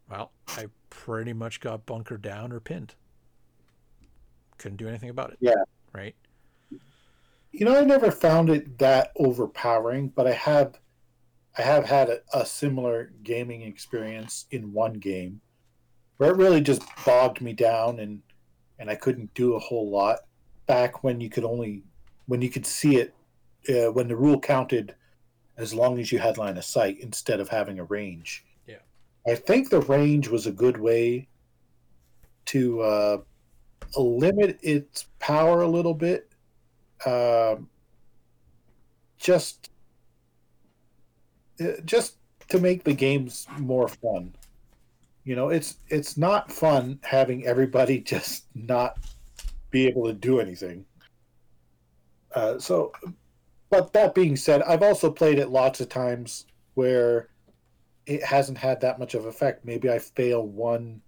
well, I pretty much got bunkered down or pinned. Couldn't do anything about it. Yeah. Right? You know, I never found it that overpowering, but I have I have had a, a similar gaming experience in one game where it really just bogged me down and and I couldn't do a whole lot back when you could only when you could see it uh, when the rule counted as long as you had line of sight instead of having a range. Yeah. I think the range was a good way to uh, limit its power a little bit. Um, just just to make the games more fun. You know, it's it's not fun having everybody just not be able to do anything. Uh, so, but that being said, I've also played it lots of times where it hasn't had that much of effect. Maybe I fail one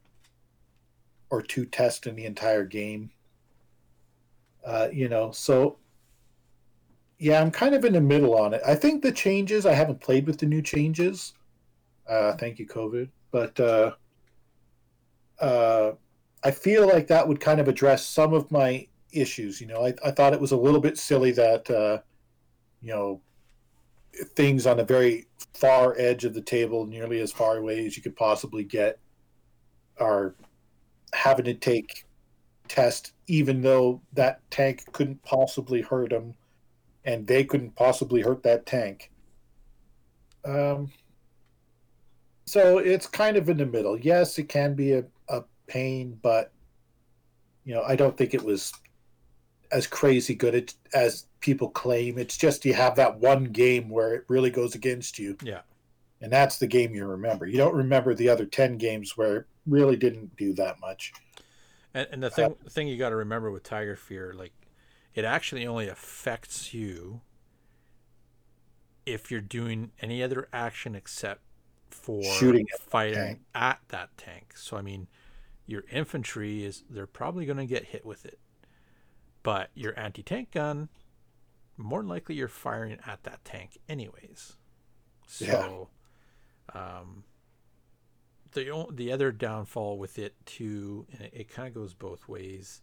or two tests in the entire game. Uh, you know, so yeah, I'm kind of in the middle on it. I think the changes, I haven't played with the new changes. Uh, thank you, COVID. But uh, uh, I feel like that would kind of address some of my issues. You know, I, I thought it was a little bit silly that, uh, you know, things on the very far edge of the table, nearly as far away as you could possibly get, are having to take test, even though that tank couldn't possibly hurt them, and they couldn't possibly hurt that tank. Um, so it's kind of in the middle. Yes, it can be a, a pain, but you know, I don't think it was as crazy good as people claim. It's just you have that one game where it really goes against you. Yeah. And that's the game you remember. You don't remember the other 10 games where it really didn't do that much. And, and the thing, uh, the thing you got to remember with Tiger Fear, like, it actually only affects you if you're doing any other action except for shooting fighting at that tank. So I mean, your infantry is they're probably going to get hit with it, but your anti-tank gun, more than likely you're firing at that tank anyways. So, yeah. um, the the other downfall with it too, and it, it kind of goes both ways,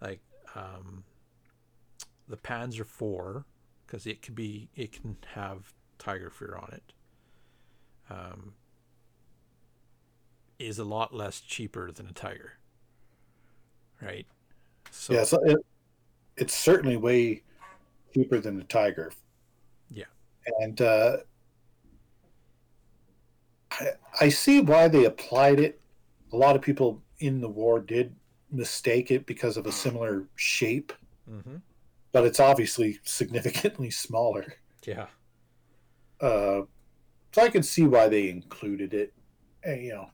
like um, the Panzer IV, because it could be it can have Tiger Fear on it. Um, is a lot less cheaper than a Tiger, right? So yeah, so it, it's certainly way cheaper than a Tiger. Yeah, and uh, I, I see why they applied it. A lot of people in the war did mistake it because of a similar shape, mm-hmm. But it's obviously significantly smaller. Yeah. Uh, so I can see why they included it. And, eh, you know.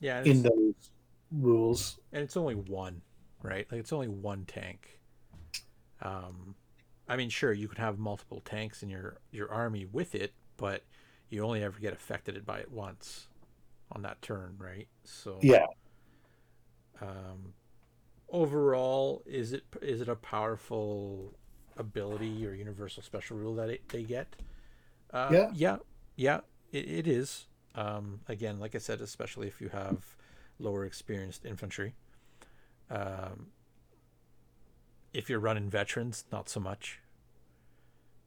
Yeah. In those rules, and it's only one, right? Like it's only one tank. Um, I mean, sure, you could have multiple tanks in your your army with it, but you only ever get affected by it once on that turn, right? So yeah. Um, overall, is it is it a powerful ability or universal special rule that it, they get? Uh, yeah, yeah, yeah. It, it is. Um, again, like I said, especially if you have lower experienced infantry. Um, if you're running veterans, not so much.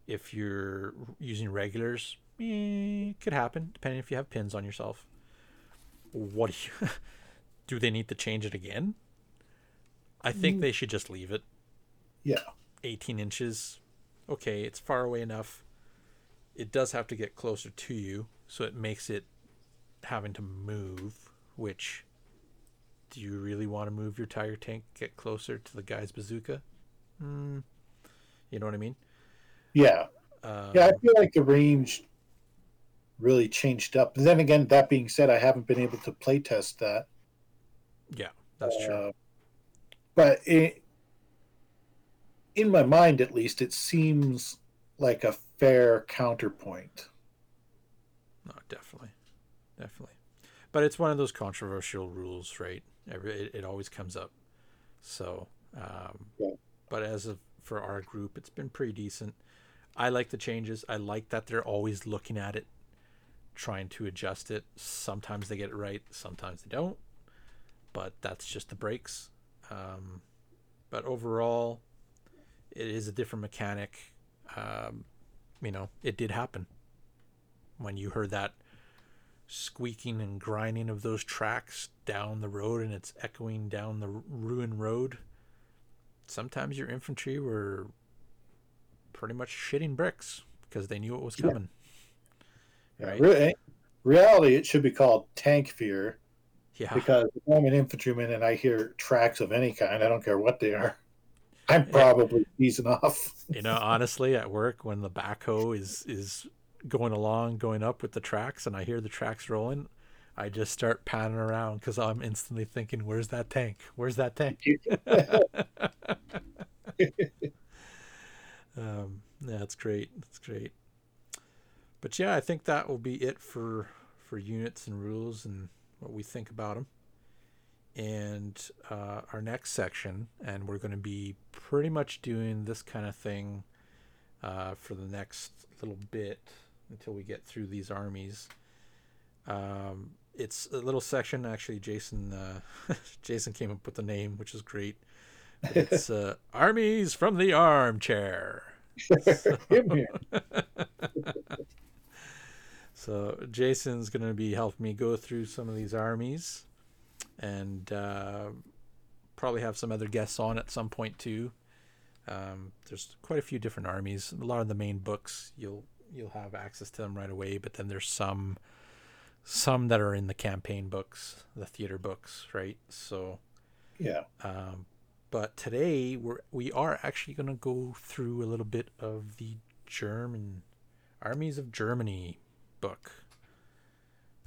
If you're using regulars, eh, could happen depending if you have pins on yourself. What do you do? They need to change it again? I think they should just leave it. Yeah, 18 inches. Okay, it's far away enough. It does have to get closer to you, so it makes it having to move. Which do you really want to move your Tiger tank get closer to the guy's bazooka? Mm, you know what I mean? Yeah. Um, yeah, I feel like the range really changed up. But then again, that being said, I haven't been able to play test that. Yeah, that's uh, true. But it, in my mind at least, it seems like a fair counterpoint. No, definitely, definitely. But it's one of those controversial rules, right? Every, it, it always comes up. So, um, Yeah. but as of for our group, it's been pretty decent. I like the changes. I like that they're always looking at it, trying to adjust it. Sometimes they get it right, sometimes they don't. But that's just the breaks. Um, but overall, it is a different mechanic. Um, you know, it did happen when you heard that squeaking and grinding of those tracks down the road and it's echoing down the ruined road. Sometimes your infantry were pretty much shitting bricks because they knew it was coming. Yeah, Right? re- reality, it should be called tank fear Yeah. because if I'm an infantryman and I hear tracks of any kind, I don't care what they are. I'm probably easing off. you know, honestly, at work when the backhoe is is going along, going up with the tracks, and I hear the tracks rolling, I just start panning around because I'm instantly thinking, "Where's that tank? Where's that tank?" um, yeah, that's great. That's great. But yeah, I think that will be it for for units and rules and what we think about them. And uh, our next section, and we're going to be pretty much doing this kind of thing uh, for the next little bit until we get through these armies. Um, it's a little section. Actually, Jason uh, Jason came up with the name, which is great. But it's uh, armies from the armchair. Here. So Jason's going to be helping me go through some of these armies, and uh, probably have some other guests on at some point too. Um, there's quite a few different armies. A lot of the main books you'll you'll have access to them right away, but then there's some some that are in the campaign books, the theater books, right? So, Yeah. um, but today we're we are actually going to go through a little bit of the German armies of Germany book.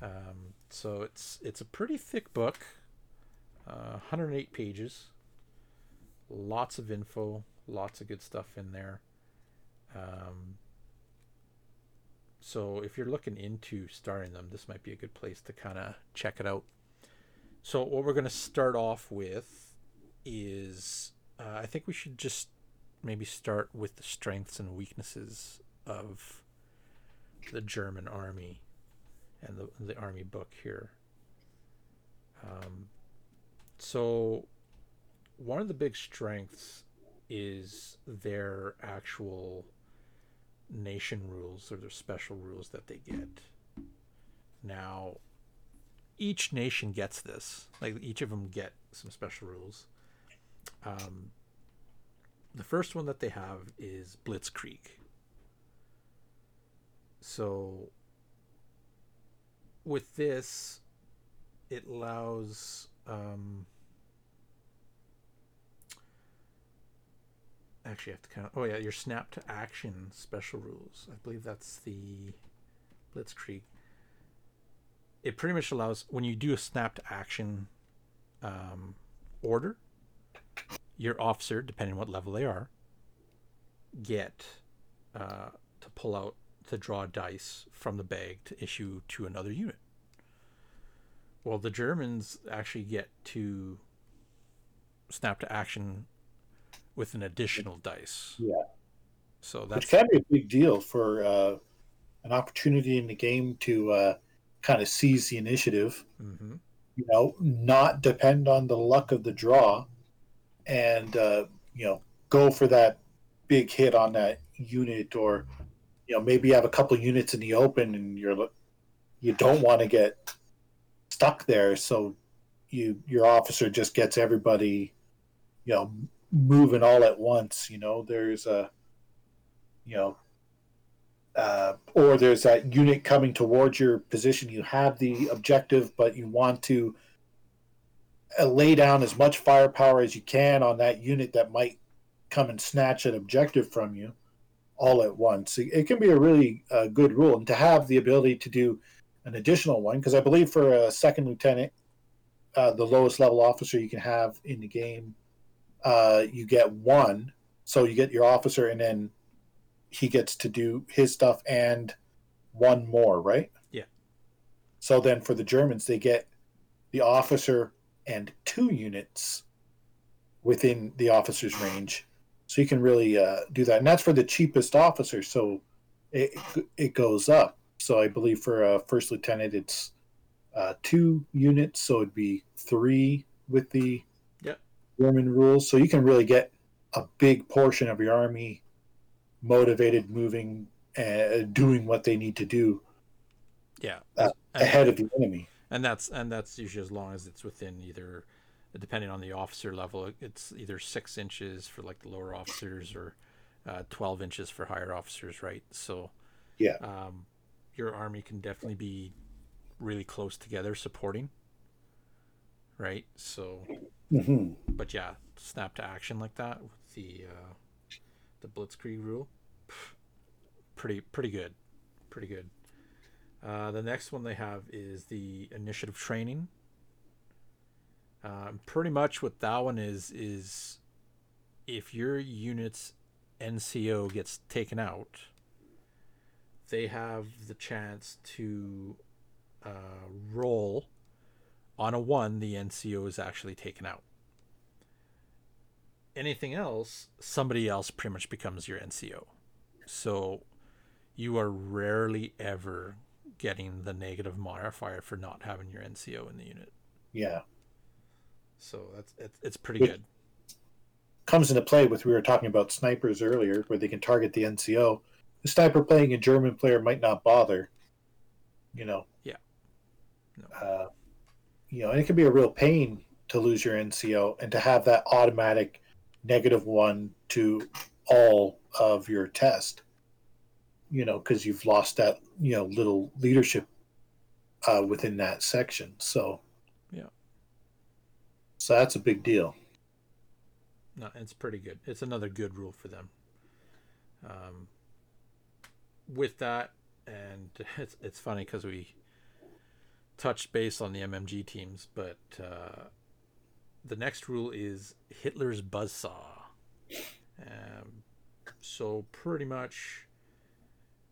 Um, so it's it's a pretty thick book, uh, 108 pages. Lots of info, lots of good stuff in there. Um, so if you're looking into starting them, this might be a good place to kind of check it out. So what we're going to start off with is uh, I think we should just maybe start with the strengths and weaknesses of the German army and the, the army book here. Um, so, one of the big strengths is their actual nation rules or their special rules that they get. Now, each nation gets this. Like each of them get some special rules. Um, the first one that they have is Blitzkrieg. So with this, it allows um, actually I have to count. Oh yeah, your snap to action special rules. I believe that's the Blitzkrieg. It pretty much allows when you do a snap to action um, order, your officer, depending on what level they are, get uh, to pull out to draw dice from the bag to issue to another unit. Well, the Germans actually get to snap to action with an additional dice. Yeah. So that's can be a big deal for uh, an opportunity in the game to uh, kind of seize the initiative. hmm you know, not depend on the luck of the draw, and uh, you know, go for that big hit on that unit, or you know, maybe you have a couple units in the open, and you're you don't want to get stuck there, so you your officer just gets everybody, you know, moving all at once. You know, there's a, you know. Uh, or there's that unit coming towards your position. You have the objective, but you want to uh, lay down as much firepower as you can on that unit that might come and snatch an objective from you all at once. It, can be a really uh, good rule, and to have the ability to do an additional one, because I believe for a second lieutenant, uh, the lowest level officer you can have in the game, uh, you get one. So you get your officer, and then he gets to do his stuff and one more, right? Yeah. So then for the Germans, they get the officer and two units within the officer's range. So you can really uh, do that, and that's for the cheapest officer. So it it goes up. So I believe for a first lieutenant, it's uh, two units, so it'd be three with the Yep. German rules. So you can really get a big portion of your army motivated, moving, and doing what they need to do Yeah. Uh, And- ahead of the enemy. and that's and that's usually as long as it's within either depending on the officer level it's either six inches for like the lower officers or uh, 12 inches for higher officers right? So Yeah. um, your army can definitely be really close together supporting right? So hmm but yeah snap to action like that with the uh, the blitzkrieg rule pretty pretty good pretty good. Uh, the next one they have is the initiative training um, pretty much what that one is is if your unit's nco gets taken out they have the chance to uh, roll on a one the nco is actually taken out anything else, somebody else pretty much becomes your NCO. So you are rarely ever getting the negative modifier for not having your NCO in the unit. Yeah. So that's it's, it's pretty Which- good. Comes into play with we were talking about snipers earlier, where they can target the NCO. The sniper playing a German player might not bother. You know. Yeah. No. Uh, you know, and it can be a real pain to lose your NCO and to have that automatic negative one to all of your test. You know, because you've lost that you know little leadership uh, within that section. So. Yeah. So that's a big deal. No, it's pretty good. It's another good rule for them. Um, with that, and it's it's funny because we touched base on the MMG teams, but uh, the next rule is Hitler's buzzsaw. Um, so pretty much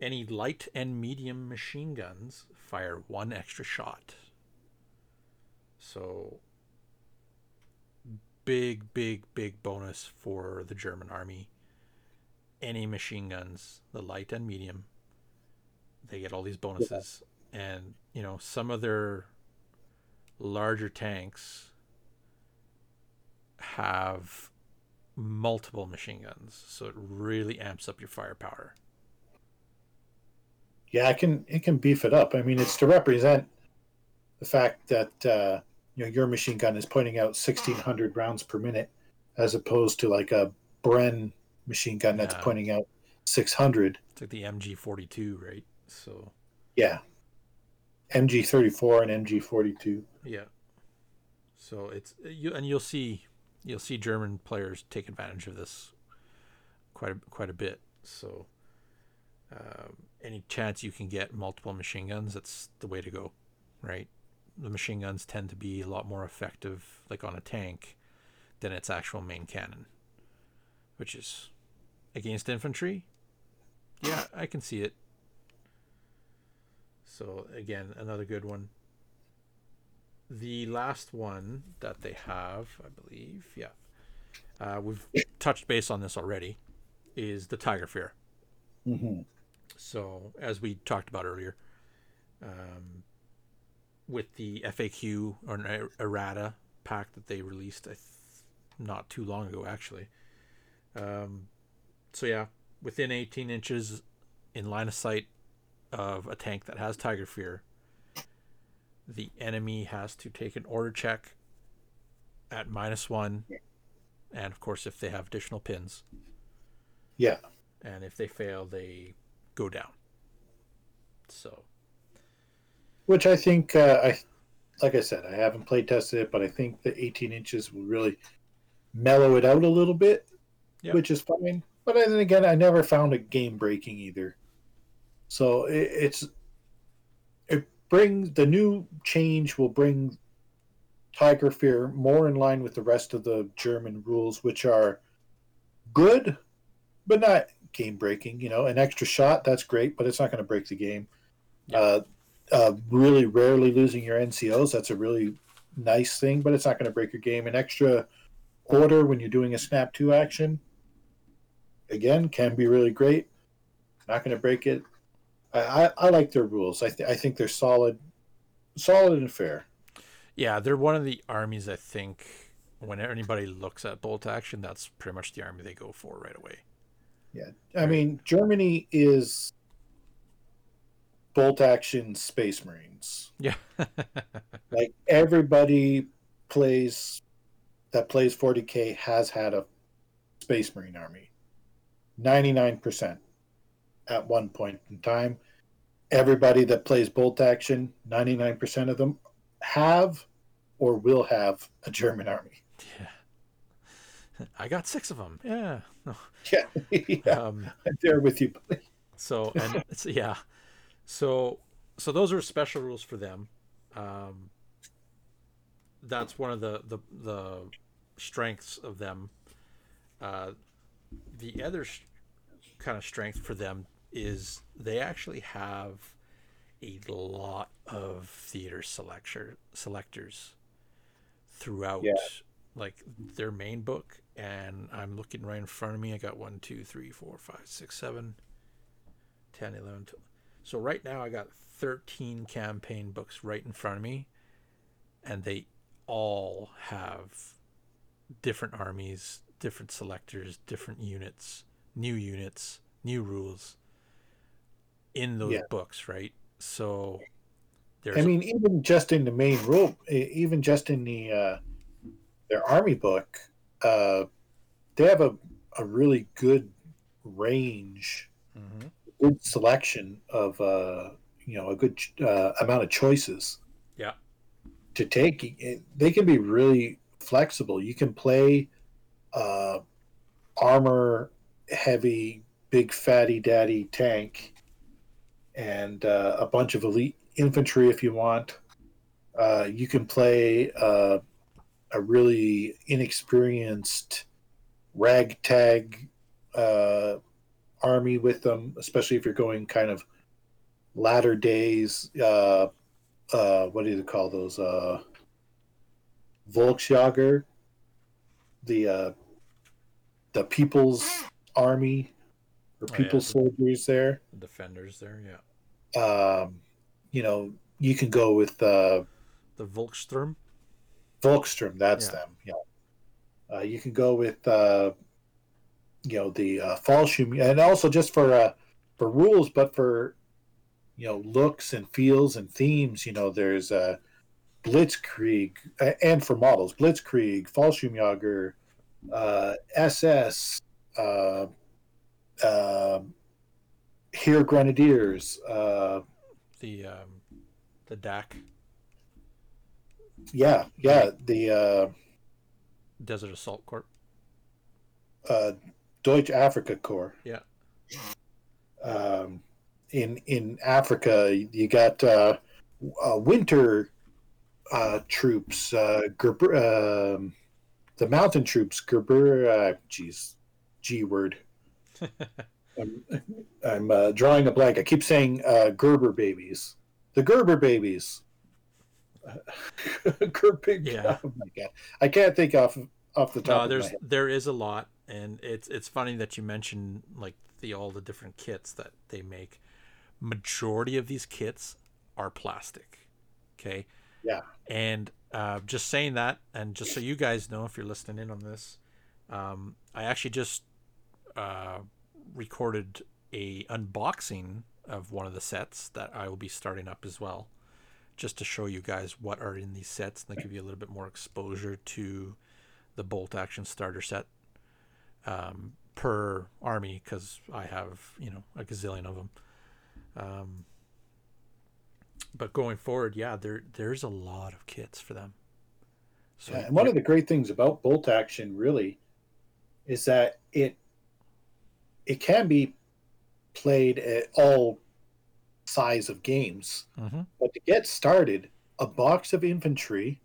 any light and medium machine guns fire one extra shot. So big, big, big bonus for the German army. Any machine guns, the light and medium, they get all these bonuses. And, you know, some of their larger tanks have multiple machine guns. So it really amps up your firepower. Yeah, it can it can beef it up. I mean, it's to represent the fact that uh, you know your machine gun is pointing out sixteen hundred rounds per minute, as opposed to like a Bren machine gun that's Yeah. pointing out six hundred. It's like the MG 42, right? So, Yeah, MG thirty four and MG forty two. yeah. So it's you and you'll see you'll see German players take advantage of this quite a, quite a bit. So um, any chance you can get multiple machine guns, that's the way to go, right? The machine guns tend to be a lot more effective, like on a tank, than its actual main cannon, which is against infantry. Yeah, I can see it. So again, another good one. The last one that they have, I believe, yeah, uh, we've touched base on this already, is the Tiger Fear. Mm-hmm. So, as we talked about earlier, um, with the FAQ or an er- errata pack that they released, I th- not too long ago, actually. Um, so yeah, within 18 inches in line of sight of a tank that has Tiger Fear, the enemy has to take an order check at minus one, and of course, if they have additional pins, Yeah, and if they fail, they go down. So which I think uh, I like I said I haven't play tested it, but I think the eighteen inches will really mellow it out a little bit, Yep. which is fine. But then again, I never found it game breaking either. So it, it's it brings the new change will bring Tiger Fear more in line with the rest of the German rules, which are good but not game breaking. You know, an extra shot that's great, but it's not going to break the game. Yeah. Uh, uh, really rarely losing your NCOs that's a really nice thing, but it's not going to break your game. An extra order when you're doing a snap to action, again, can be really great. Not going to break it. I, I, I like their rules. I, th- I think they're solid, solid and fair. Yeah, they're one of the armies I think when anybody looks at bolt action, that's pretty much the army they go for right away. Yeah, I mean Germany is bolt action Space Marines. Yeah. Like everybody plays that plays 40k has had a Space Marine army. 99% at one point in time. Everybody that plays bolt action, 99% of them have or will have a German army. yeah. I got six of them. Yeah. Yeah, yeah Um, I'm there with you. buddy. so and yeah, so so those are special rules for them. Um, that's one of the the the strengths of them. Uh, the other sh- kind of strength for them is they actually have a lot of theater selector selectors throughout Yeah. like their main book and i'm looking right in front of me i got one two three four five six seven 10 11 12. So right now i got 13 campaign books right in front of me and they all have different armies different selectors different units new units new rules in those Yeah. books right so there's I mean, even just in the main rule, even just in the uh, their army book, uh, they have a, a really good range, Mhm. Good selection of uh, you know a good uh, amount of choices. Yeah. To take, they can be really flexible. You can play uh, armor heavy, big fatty daddy tank, and uh, a bunch of elite infantry if you want. Uh, you can play uh, a really inexperienced ragtag uh, army with them, especially if you're going kind of latter days. Uh, uh, what do you call those? Uh, Volksjager, the uh, the People's Army or Oh, yeah, People's Soldiers there defenders there yeah um, you know, you can go with uh, the volkssturm Volkssturm. That's Yeah. them. Yeah. Uh, you can go with uh, you know the uh, Fallschirm, and also just for uh, for rules, but for you know looks and feels and themes. You know, there's uh, Blitzkrieg, and for models, Blitzkrieg, Fallschirmjäger, uh, SS, uh, uh, Heer Grenadiers. Uh, the um, the DAC yeah, yeah, the uh, Desert Assault Corps. uh, Deutsche Africa Corps. Yeah. Um, in in Africa, you got uh, uh, winter uh, troops, uh, Gerber, um, the mountain troops, Gerber. Uh, geez, G word. I'm, I'm uh, drawing a blank. I keep saying uh, Gerber babies. The Gerber babies. Gerber. Yeah. Oh my god, I can't think off off the top. No, of there's my head. there is a lot, and it's it's funny that you mentioned like the all the different kits that they make. Majority of these kits are plastic. Okay. Yeah. And uh, just saying that, and just so you guys know, if you're listening in on this, um, I actually just uh, recorded a unboxing of one of the sets that I will be starting up as well, just to show you guys what are in these sets and give you a little bit more exposure to the bolt action starter set um, per army because I have you know a gazillion of them. Um, but going forward, yeah, there there's a lot of kits for them. So Yeah, and one of the great things about bolt action really is that it it can be played at all size of games. Mhm. But to get started, a box of infantry,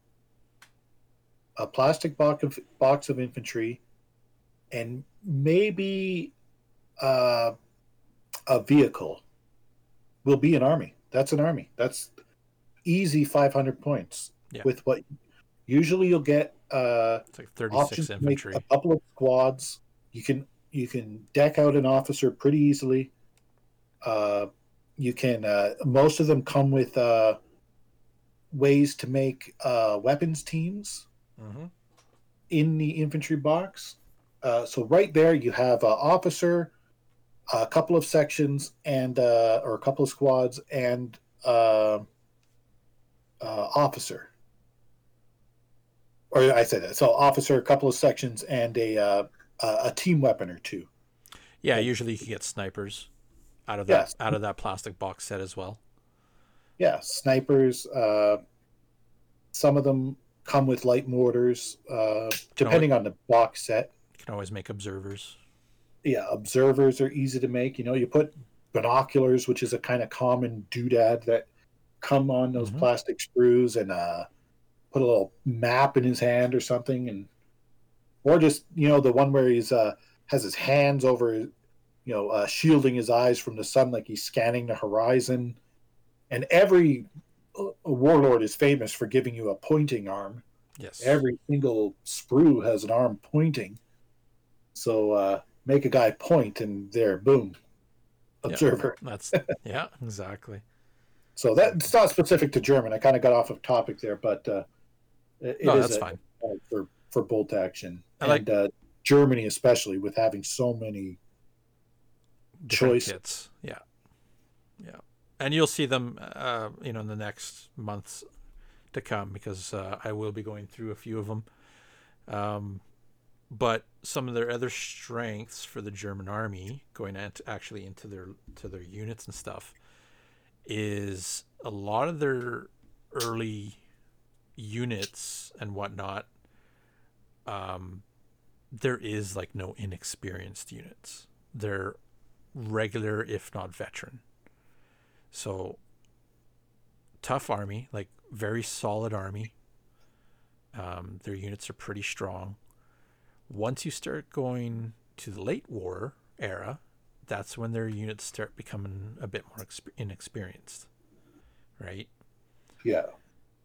a plastic box of box of infantry, and maybe uh, a vehicle will be an army. That's an army. That's easy 500 points Yeah. with what usually you'll get uh, It's like 36 options make infantry. a couple of squads. You can you can deck out an officer pretty easily. Uh, you can uh, most of them come with uh, ways to make uh, weapons teams hmm in the infantry box. Uh, so right there you have uh, officer, a couple of sections, and uh, or a couple of squads, and uh, uh, officer. Or I said that. So officer, a couple of sections, and a uh, a a team weapon or two. Yeah, usually you can get snipers out of that Yes. out of that plastic box set as well. Yeah, snipers. Uh, some of them come with light mortars, uh, depending on the box set. Can always make observers. yeah, observers are easy to make. You know, you put binoculars, which is a kind of common doodad that come on those Mhm. plastic screws, and uh, put a little map in his hand or something, and or just you know the one where he's uh, has his hands over, you know, uh, shielding his eyes from the sun, like he's scanning the horizon. And every uh, warlord is famous for giving you a pointing arm Yes. every single sprue has an arm pointing. So uh, make a guy point, and there, boom, Yeah. observer. That's yeah, exactly. So that it's not specific to German. I kind of got off of topic there, but uh, it, it No, is that's a- fine. for for bolt action, I like- and uh, Germany especially with having so many. Choice. kits. Yeah. Yeah. And you'll see them uh, you know, in the next months to come because uh, I will be going through a few of them. Um, but some of their other strengths for the German army, going at actually into their to their units and stuff, is a lot of their early units and whatnot. Um, there is like no inexperienced units. They're regular, if not veteran. So tough army, like very solid army. Um, their units are pretty strong. Once you start going to the late war era, that's when their units start becoming a bit more inexperienced, right? Yeah,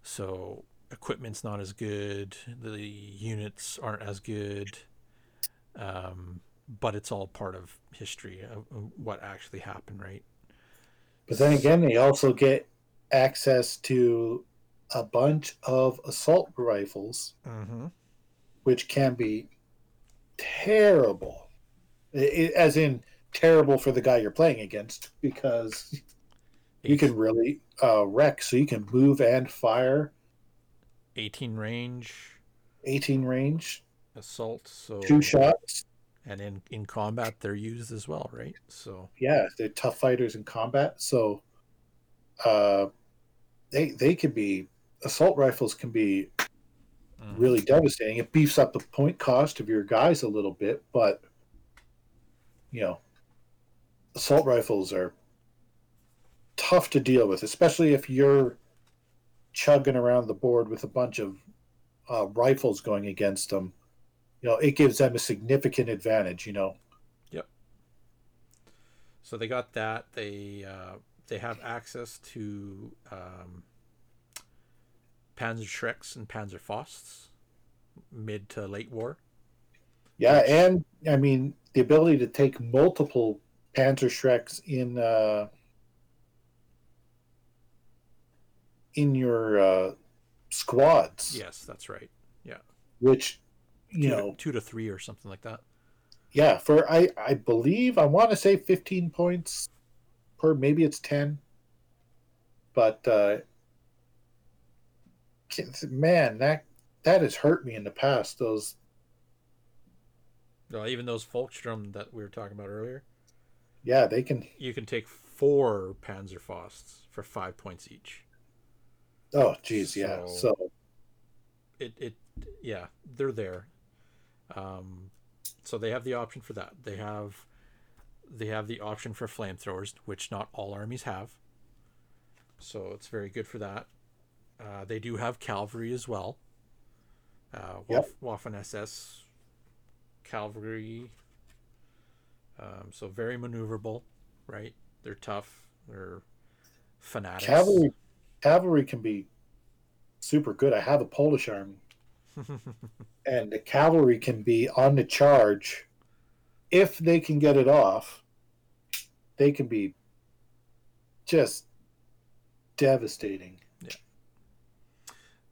So equipment's not as good. The units aren't as good. Um, but it's all part of history of what actually happened, right? but then again, they also get access to a bunch of assault rifles Mm-hmm. which can be terrible, I- I- as in terrible for the guy you're playing against because you can really uh, wreck. So you can move and fire, 18 range 18 range, assault. So two shots. and in in combat they're used as well, right? So Yeah, they're tough fighters in combat. So uh, they they can be assault rifles can be mm, really devastating. It beefs up the point cost of your guys a little bit, but you know, assault rifles are tough to deal with, especially if you're chugging around the board with a bunch of uh, rifles going against them. You know, it gives them a significant advantage. You know, Yep. so they got that. They uh, they have access to um, Panzer Schrecks and Panzer Fausts, mid to late war. yeah, and I mean the ability to take multiple Panzer Schrecks in uh, in your uh, squads. Yes, that's right. Yeah, which you two, know to, two to three or something like that. yeah for i i believe i want to say 15 points per maybe it's 10 but uh man that that has hurt me in the past those Well, even those Volkssturm that we were talking about earlier, yeah they can you can take four Panzerfausts for five points each. oh geez yeah So- so it it yeah they're there. Um so they have the option for that. They have they have the option for flamethrowers which not all armies have. So it's very good for that uh, they do have cavalry as well uh, Yep. Waffen SS cavalry Um, so very maneuverable, right? They're tough. They're fanatics. Cavalry, cavalry can be super good. I have a Polish army, and the cavalry can be on the charge. If they can get it off, they can be just devastating.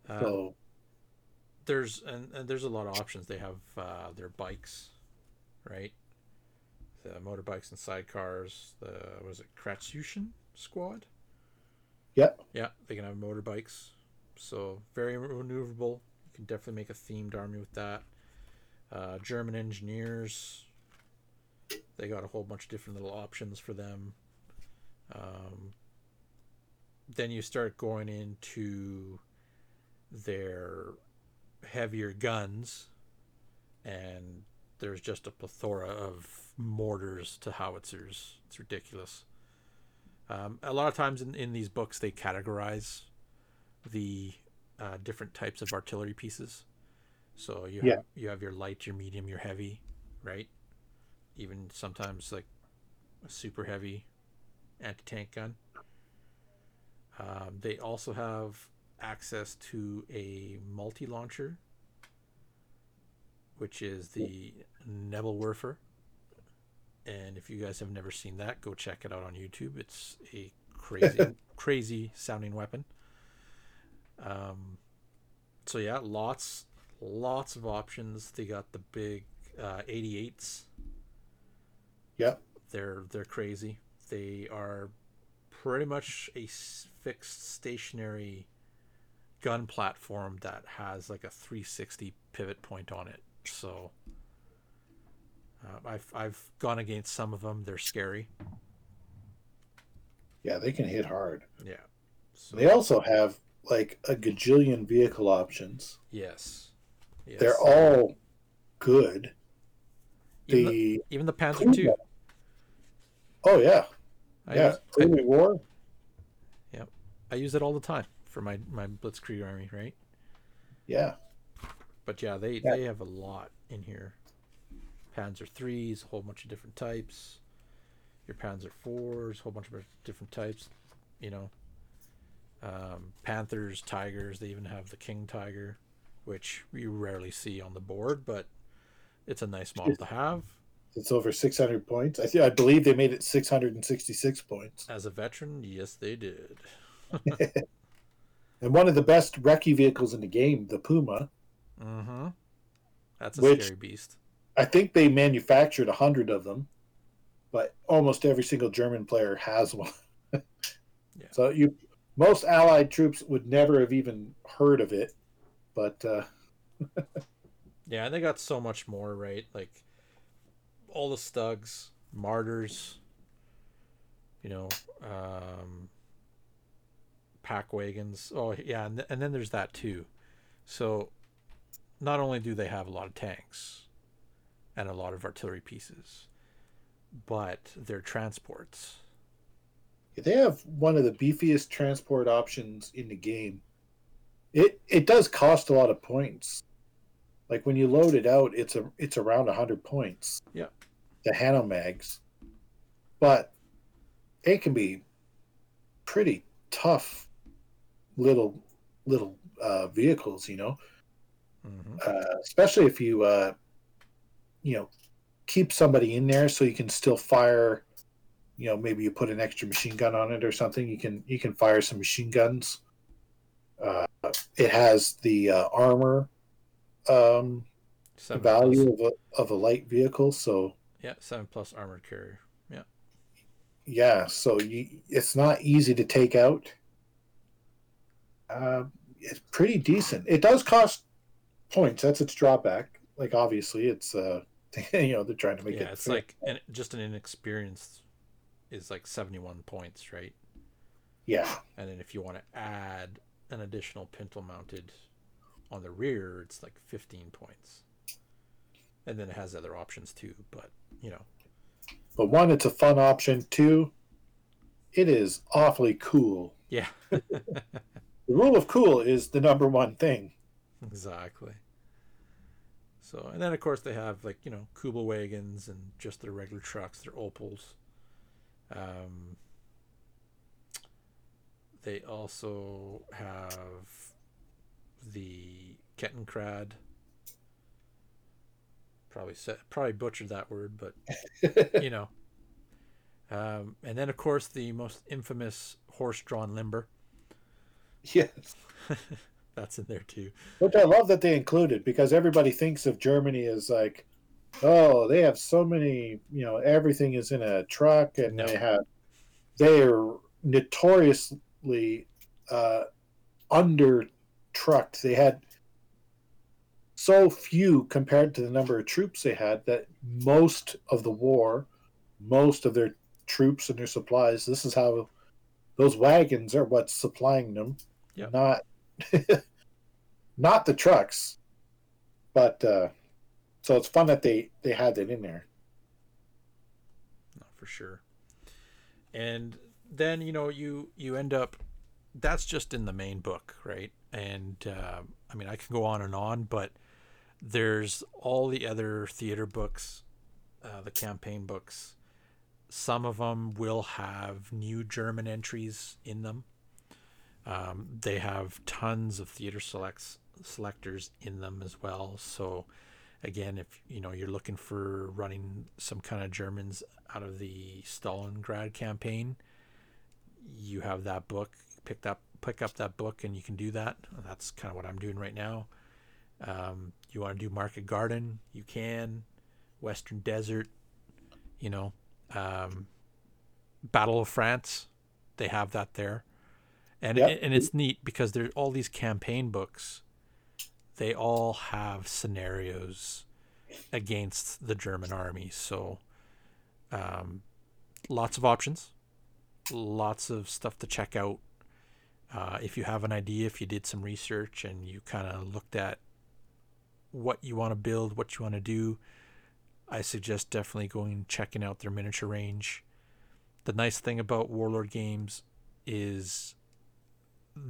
Uh, So there's and, and there's a lot of options. They have uh, their bikes, right? The motorbikes and sidecars. The was it Kradschützen squad? Yep. Yeah, they can have motorbikes. So very maneuverable. You can definitely make a themed army with that. Uh, German engineers. They got a whole bunch of different little options for them. Um, then you start going into their heavier guns, and there's just a plethora of mortars to howitzers. It's ridiculous. Um, a lot of times in, in these books, they categorize the uh, different types of artillery pieces. So you Yeah. have you have your light, your medium, your heavy, right? Even sometimes like a super heavy anti tank gun. Um, they also have access to a multi launcher, which is the Nebelwerfer. And if you guys have never seen that, go check it out on YouTube. It's a crazy, crazy sounding weapon. Um, so yeah, lots, lots of options. They got the big uh, 88s. Yep. They're they're crazy. They are pretty much a fixed stationary gun platform that has like a 360 pivot point on it. So uh, I've I've gone against some of them. They're scary. yeah, they can hit hard. Yeah. So They also have like a gajillion vehicle options. yes. yes. They're all good. even the, The even the Panther two. oh yeah, I yeah, use, I, war. I use it all the time for my my Blitzkrieg army, right? Yeah, But yeah, they Yeah. they have a lot in here. Panzer threes, a whole bunch of different types. Your Panzer fours, a whole bunch of different types. You know, um, Panthers, Tigers. They even have the King Tiger, which you rarely see on the board, but it's a nice model to have. it's over 600 points. I think I believe they made it 666 points. As a veteran, yes, they did. And one of the best recce vehicles in the game, the Puma. Mm-hmm. That's a Which- scary beast. I think they manufactured a hundred of them, but almost every single German player has one. So you, most Allied troops would never have even heard of it, but uh, Yeah, and they got so much more, right? Like all the Stugs, Marders, you know, um, pack wagons. Oh, yeah, and, th- and then there's that too. So not only do they have a lot of tanks and a lot of artillery pieces, but their transports. they have one of the beefiest transport options in the game. It it does cost a lot of points. Like when you load it out, it's a it's around hundred points. Yeah. The Hanomags, but it can be pretty tough little little uh, vehicles, you know. hmm uh, especially if you uh, you know keep somebody in there so you can still fire you know maybe you put an extra machine gun on it or something you can you can fire some machine guns uh, it has the uh, armor um, Seven value plus, of a, of a light vehicle so yeah, seven plus armored carrier. Yeah. yeah so you, it's not easy to take out uh, it's pretty decent. It does cost points. That's its drawback. Like obviously it's uh you know they're trying to make Yeah, it it's fair. like an, just an inexperienced is like 71 points, right? yeah. And then if you want to add an additional pintle mounted on the rear, it's like 15 points. And then it has other options too, but you know, but one it's a fun option. Two it is awfully cool. Yeah, the rule of cool is the number one thing exactly. So and then of course they have like you know Kubel wagons and just their regular trucks, their Opels. Um, they also have the Kettenkrad. Probably said, probably butchered that word, but you know. Um, and then of course the most infamous horse-drawn limber. Yes. That's in there too. Which I love that they included because everybody thinks of Germany as like, oh, they have so many, you know, everything is in a truck and No. they have, they are notoriously uh, under trucked. They had so few compared to the number of troops they had that most of the war, most of their troops and their supplies, this is how those wagons are what's supplying them, Not not the trucks. But uh, so it's fun that they they had that in there. No, for sure. And then you know you you end up. That's just in the main book, right? And uh, I mean, I can go on and on, but there's all the other theater books, uh, the campaign books. Some of them will have new German entries in them. Um, they have tons of theater selects selectors in them as well. So again, if you know you're looking for running some kind of Germans out of the Stalingrad campaign, you have that book. Pick up pick up that book, and you can do that. That's kind of what I'm doing right now. Um, you want to do Market Garden, you can. Western Desert, you know, um, Battle of France, they have that there, and Yep. and it's neat because there's all these campaign books. They all have scenarios against the German army, so um, lots of options, lots of stuff to check out. Uh, if you have an idea, if you did some research and you kind of looked at what you want to build, what you want to do, I suggest definitely going and checking out their miniature range. The nice thing about Warlord games is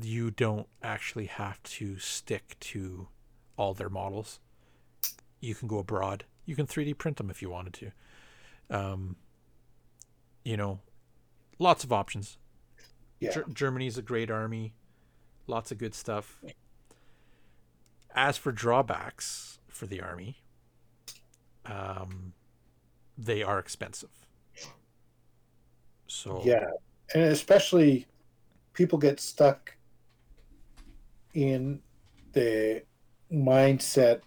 you don't actually have to stick to all their models. You can go abroad. You can 3D print them if you wanted to. Um, you know, lots of options. Yeah. Ger- Germany's a great army. Lots of good stuff. As for drawbacks for the army, um, they are expensive. So Yeah, and especially people get stuck in the mindset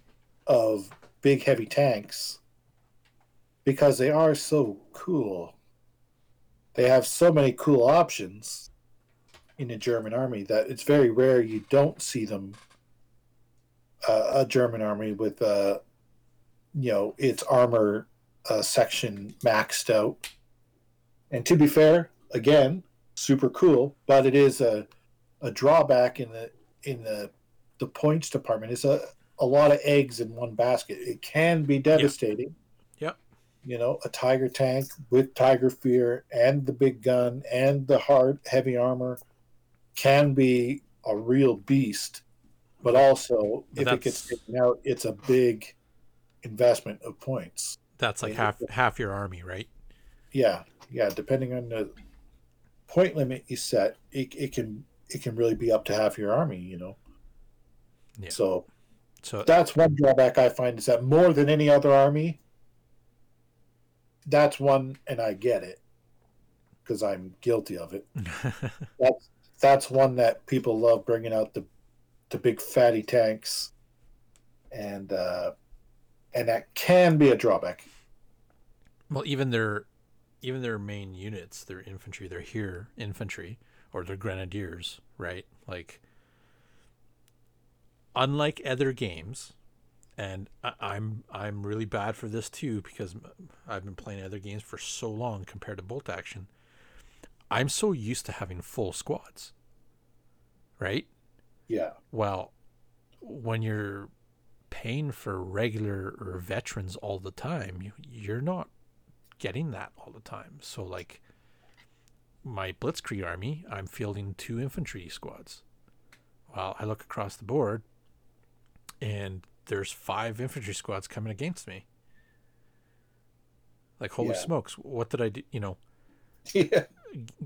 of big heavy tanks because they are so cool. They have so many cool options in the German army that it's very rare you don't see them uh, a German army with uh you know its armor uh, section maxed out and to be fair, again, super cool, but it is a a drawback in the in the the points department. It's a a lot of eggs in one basket. It can be devastating. Yep. You know, a tiger tank with tiger fear and the big gun and the hard heavy armor can be a real beast. But also, But if it gets taken out, it's a big investment of points. that's like Yeah. half half your army, right? yeah yeah depending on the point limit you set it, it can it can really be up to half your army you know? Yeah. so So that's one drawback i find is that more than any other army that's one and i get it because i'm guilty of it. That's that's one that people love bringing out the the big fatty tanks and uh and that can be a drawback. Well, even their even their main units, their infantry, they're here infantry or their grenadiers, right? Like unlike other games, and I, I'm I'm really bad for this too because I've been playing other games for so long compared to bolt action. I'm so used to having full squads, right? yeah Well, when you're paying for regular or veterans all the time, you, you're not getting that all the time. So, like my Blitzkrieg army, I'm fielding two infantry squads. Well, I look across the board, and there's five infantry squads coming against me. Like holy Yeah. smokes, what did I do? You know, Yeah.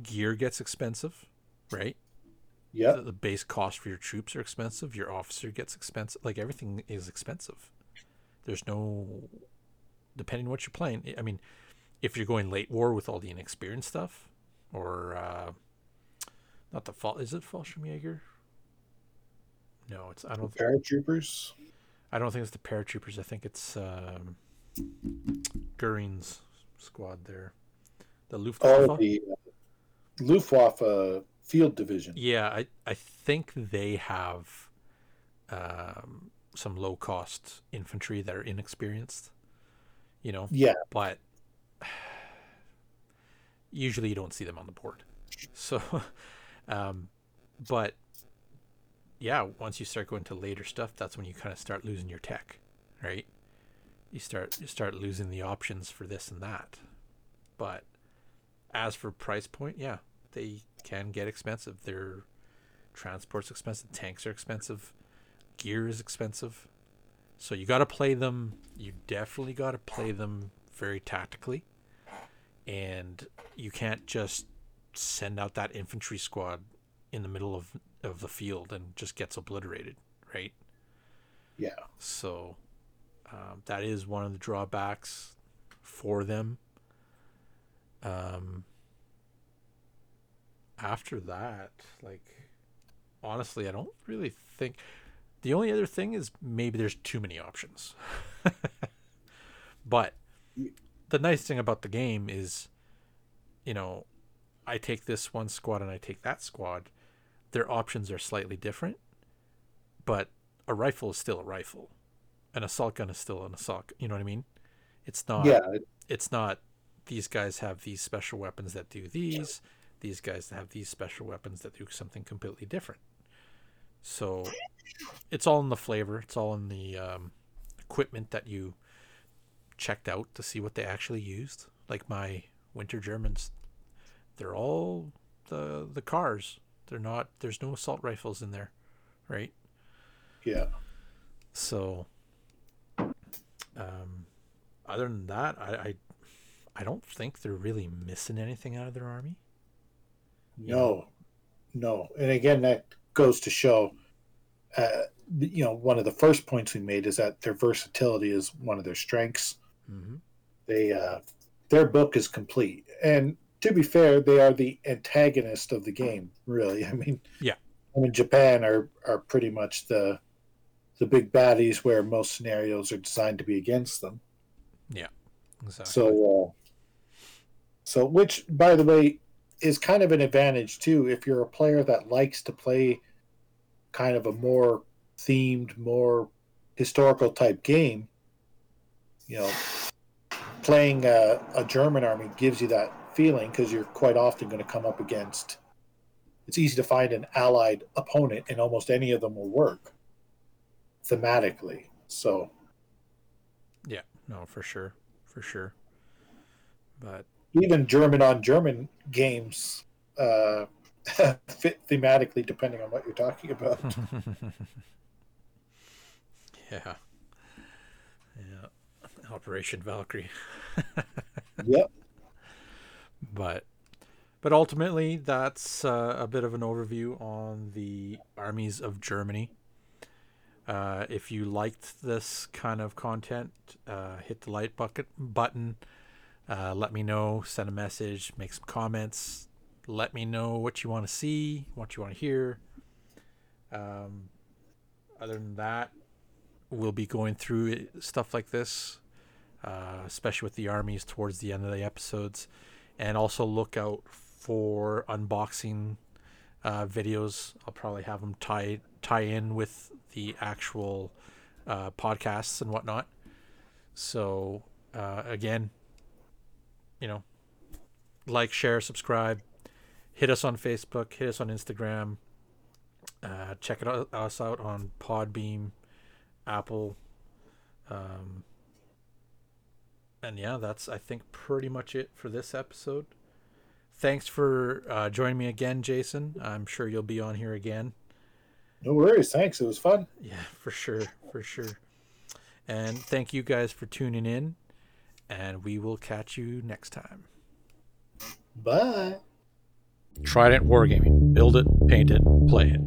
gear gets expensive, right? Yeah. the, the base cost for your troops are expensive your officer gets expensive like everything is expensive there's no depending on what you're playing i mean if you're going late war with all the inexperienced stuff or uh not the fall is it Fallschirmjäger? no it's i don't think Paratroopers. i don't think it's the paratroopers i think it's um Goering's squad there the Luftwaffe Oh, the uh, Luftwaffe Field Division. Yeah, I, I think they have um, some low cost infantry that are inexperienced, you know, Yeah. but usually you don't see them on the board. So, um, but yeah, once you start going to later stuff, that's when you kind of start losing your tech, right? You start you start losing the options for this and that. But as for price point, yeah, they can get expensive. Their transport's expensive, tanks are expensive, gear is expensive. So you got to play them. You definitely got to play them very tactically, and you can't just send out that infantry squad in the middle of of the field and just gets obliterated, right? Yeah. So um, that is one of the drawbacks for them. Um, after that, like honestly, I don't really think the only other thing is maybe there's too many options. but the nice thing about the game is, you know, I take this one squad and I take that squad. Their options are slightly different, but a rifle is still a rifle. An assault gun is still an assault. You know what I mean? It's not Yeah. it's not these guys have these special weapons that do these these guys have these special weapons that do something completely different so it's all in the flavor it's all in the um, equipment that you checked out to see what they actually used like my winter germans they're all the the cars they're not there's no assault rifles in there right Yeah. so, um, other than that, I, I, I don't think they're really missing anything out of their army. No. No. And again, that goes to show, uh, you know, one of the first points we made is that their versatility is one of their strengths. Mm-hmm. They, uh, their book is complete. And to be fair, they are the antagonist of the game, really. I mean, Yeah. I mean, Japan are, are pretty much the, the big baddies where most scenarios are designed to be against them. Yeah, exactly. So, uh, so which, by the way, is kind of an advantage too if you're a player that likes to play kind of a more themed, more historical type game. You know, playing a, a German army gives you that feeling because you're quite often going to come up against. It's easy to find an allied opponent, and almost any of them will work thematically. So, yeah, no, for sure, for sure. But even German on German games uh, fit thematically depending on what you're talking about. yeah, yeah, Operation Valkyrie. yep. but but ultimately that's uh, a bit of an overview on the armies of germany. Uh, if you liked this kind of content uh, hit the like bucket button. Uh, let me know send a message make some comments. Let me know what you want to see what you want to hear. Um, other than that we'll be going through stuff like this uh, especially with the armies towards the end of the episodes and also look out for unboxing uh, videos. I'll probably have them tie tie in with the actual uh, podcasts and whatnot. So uh, again, you know, like, share, subscribe, hit us on Facebook, hit us on Instagram. Uh, check it out, us out on Podbean, Apple. Um, and yeah, that's I think pretty much it for this episode. Thanks for uh, joining me again, Jason. I'm sure you'll be on here again. No worries. Thanks. It was fun. Yeah, for sure, for sure. And thank you guys for tuning in, and we will catch you next time. Bye. Trident Wargaming. Build it, paint it, play it.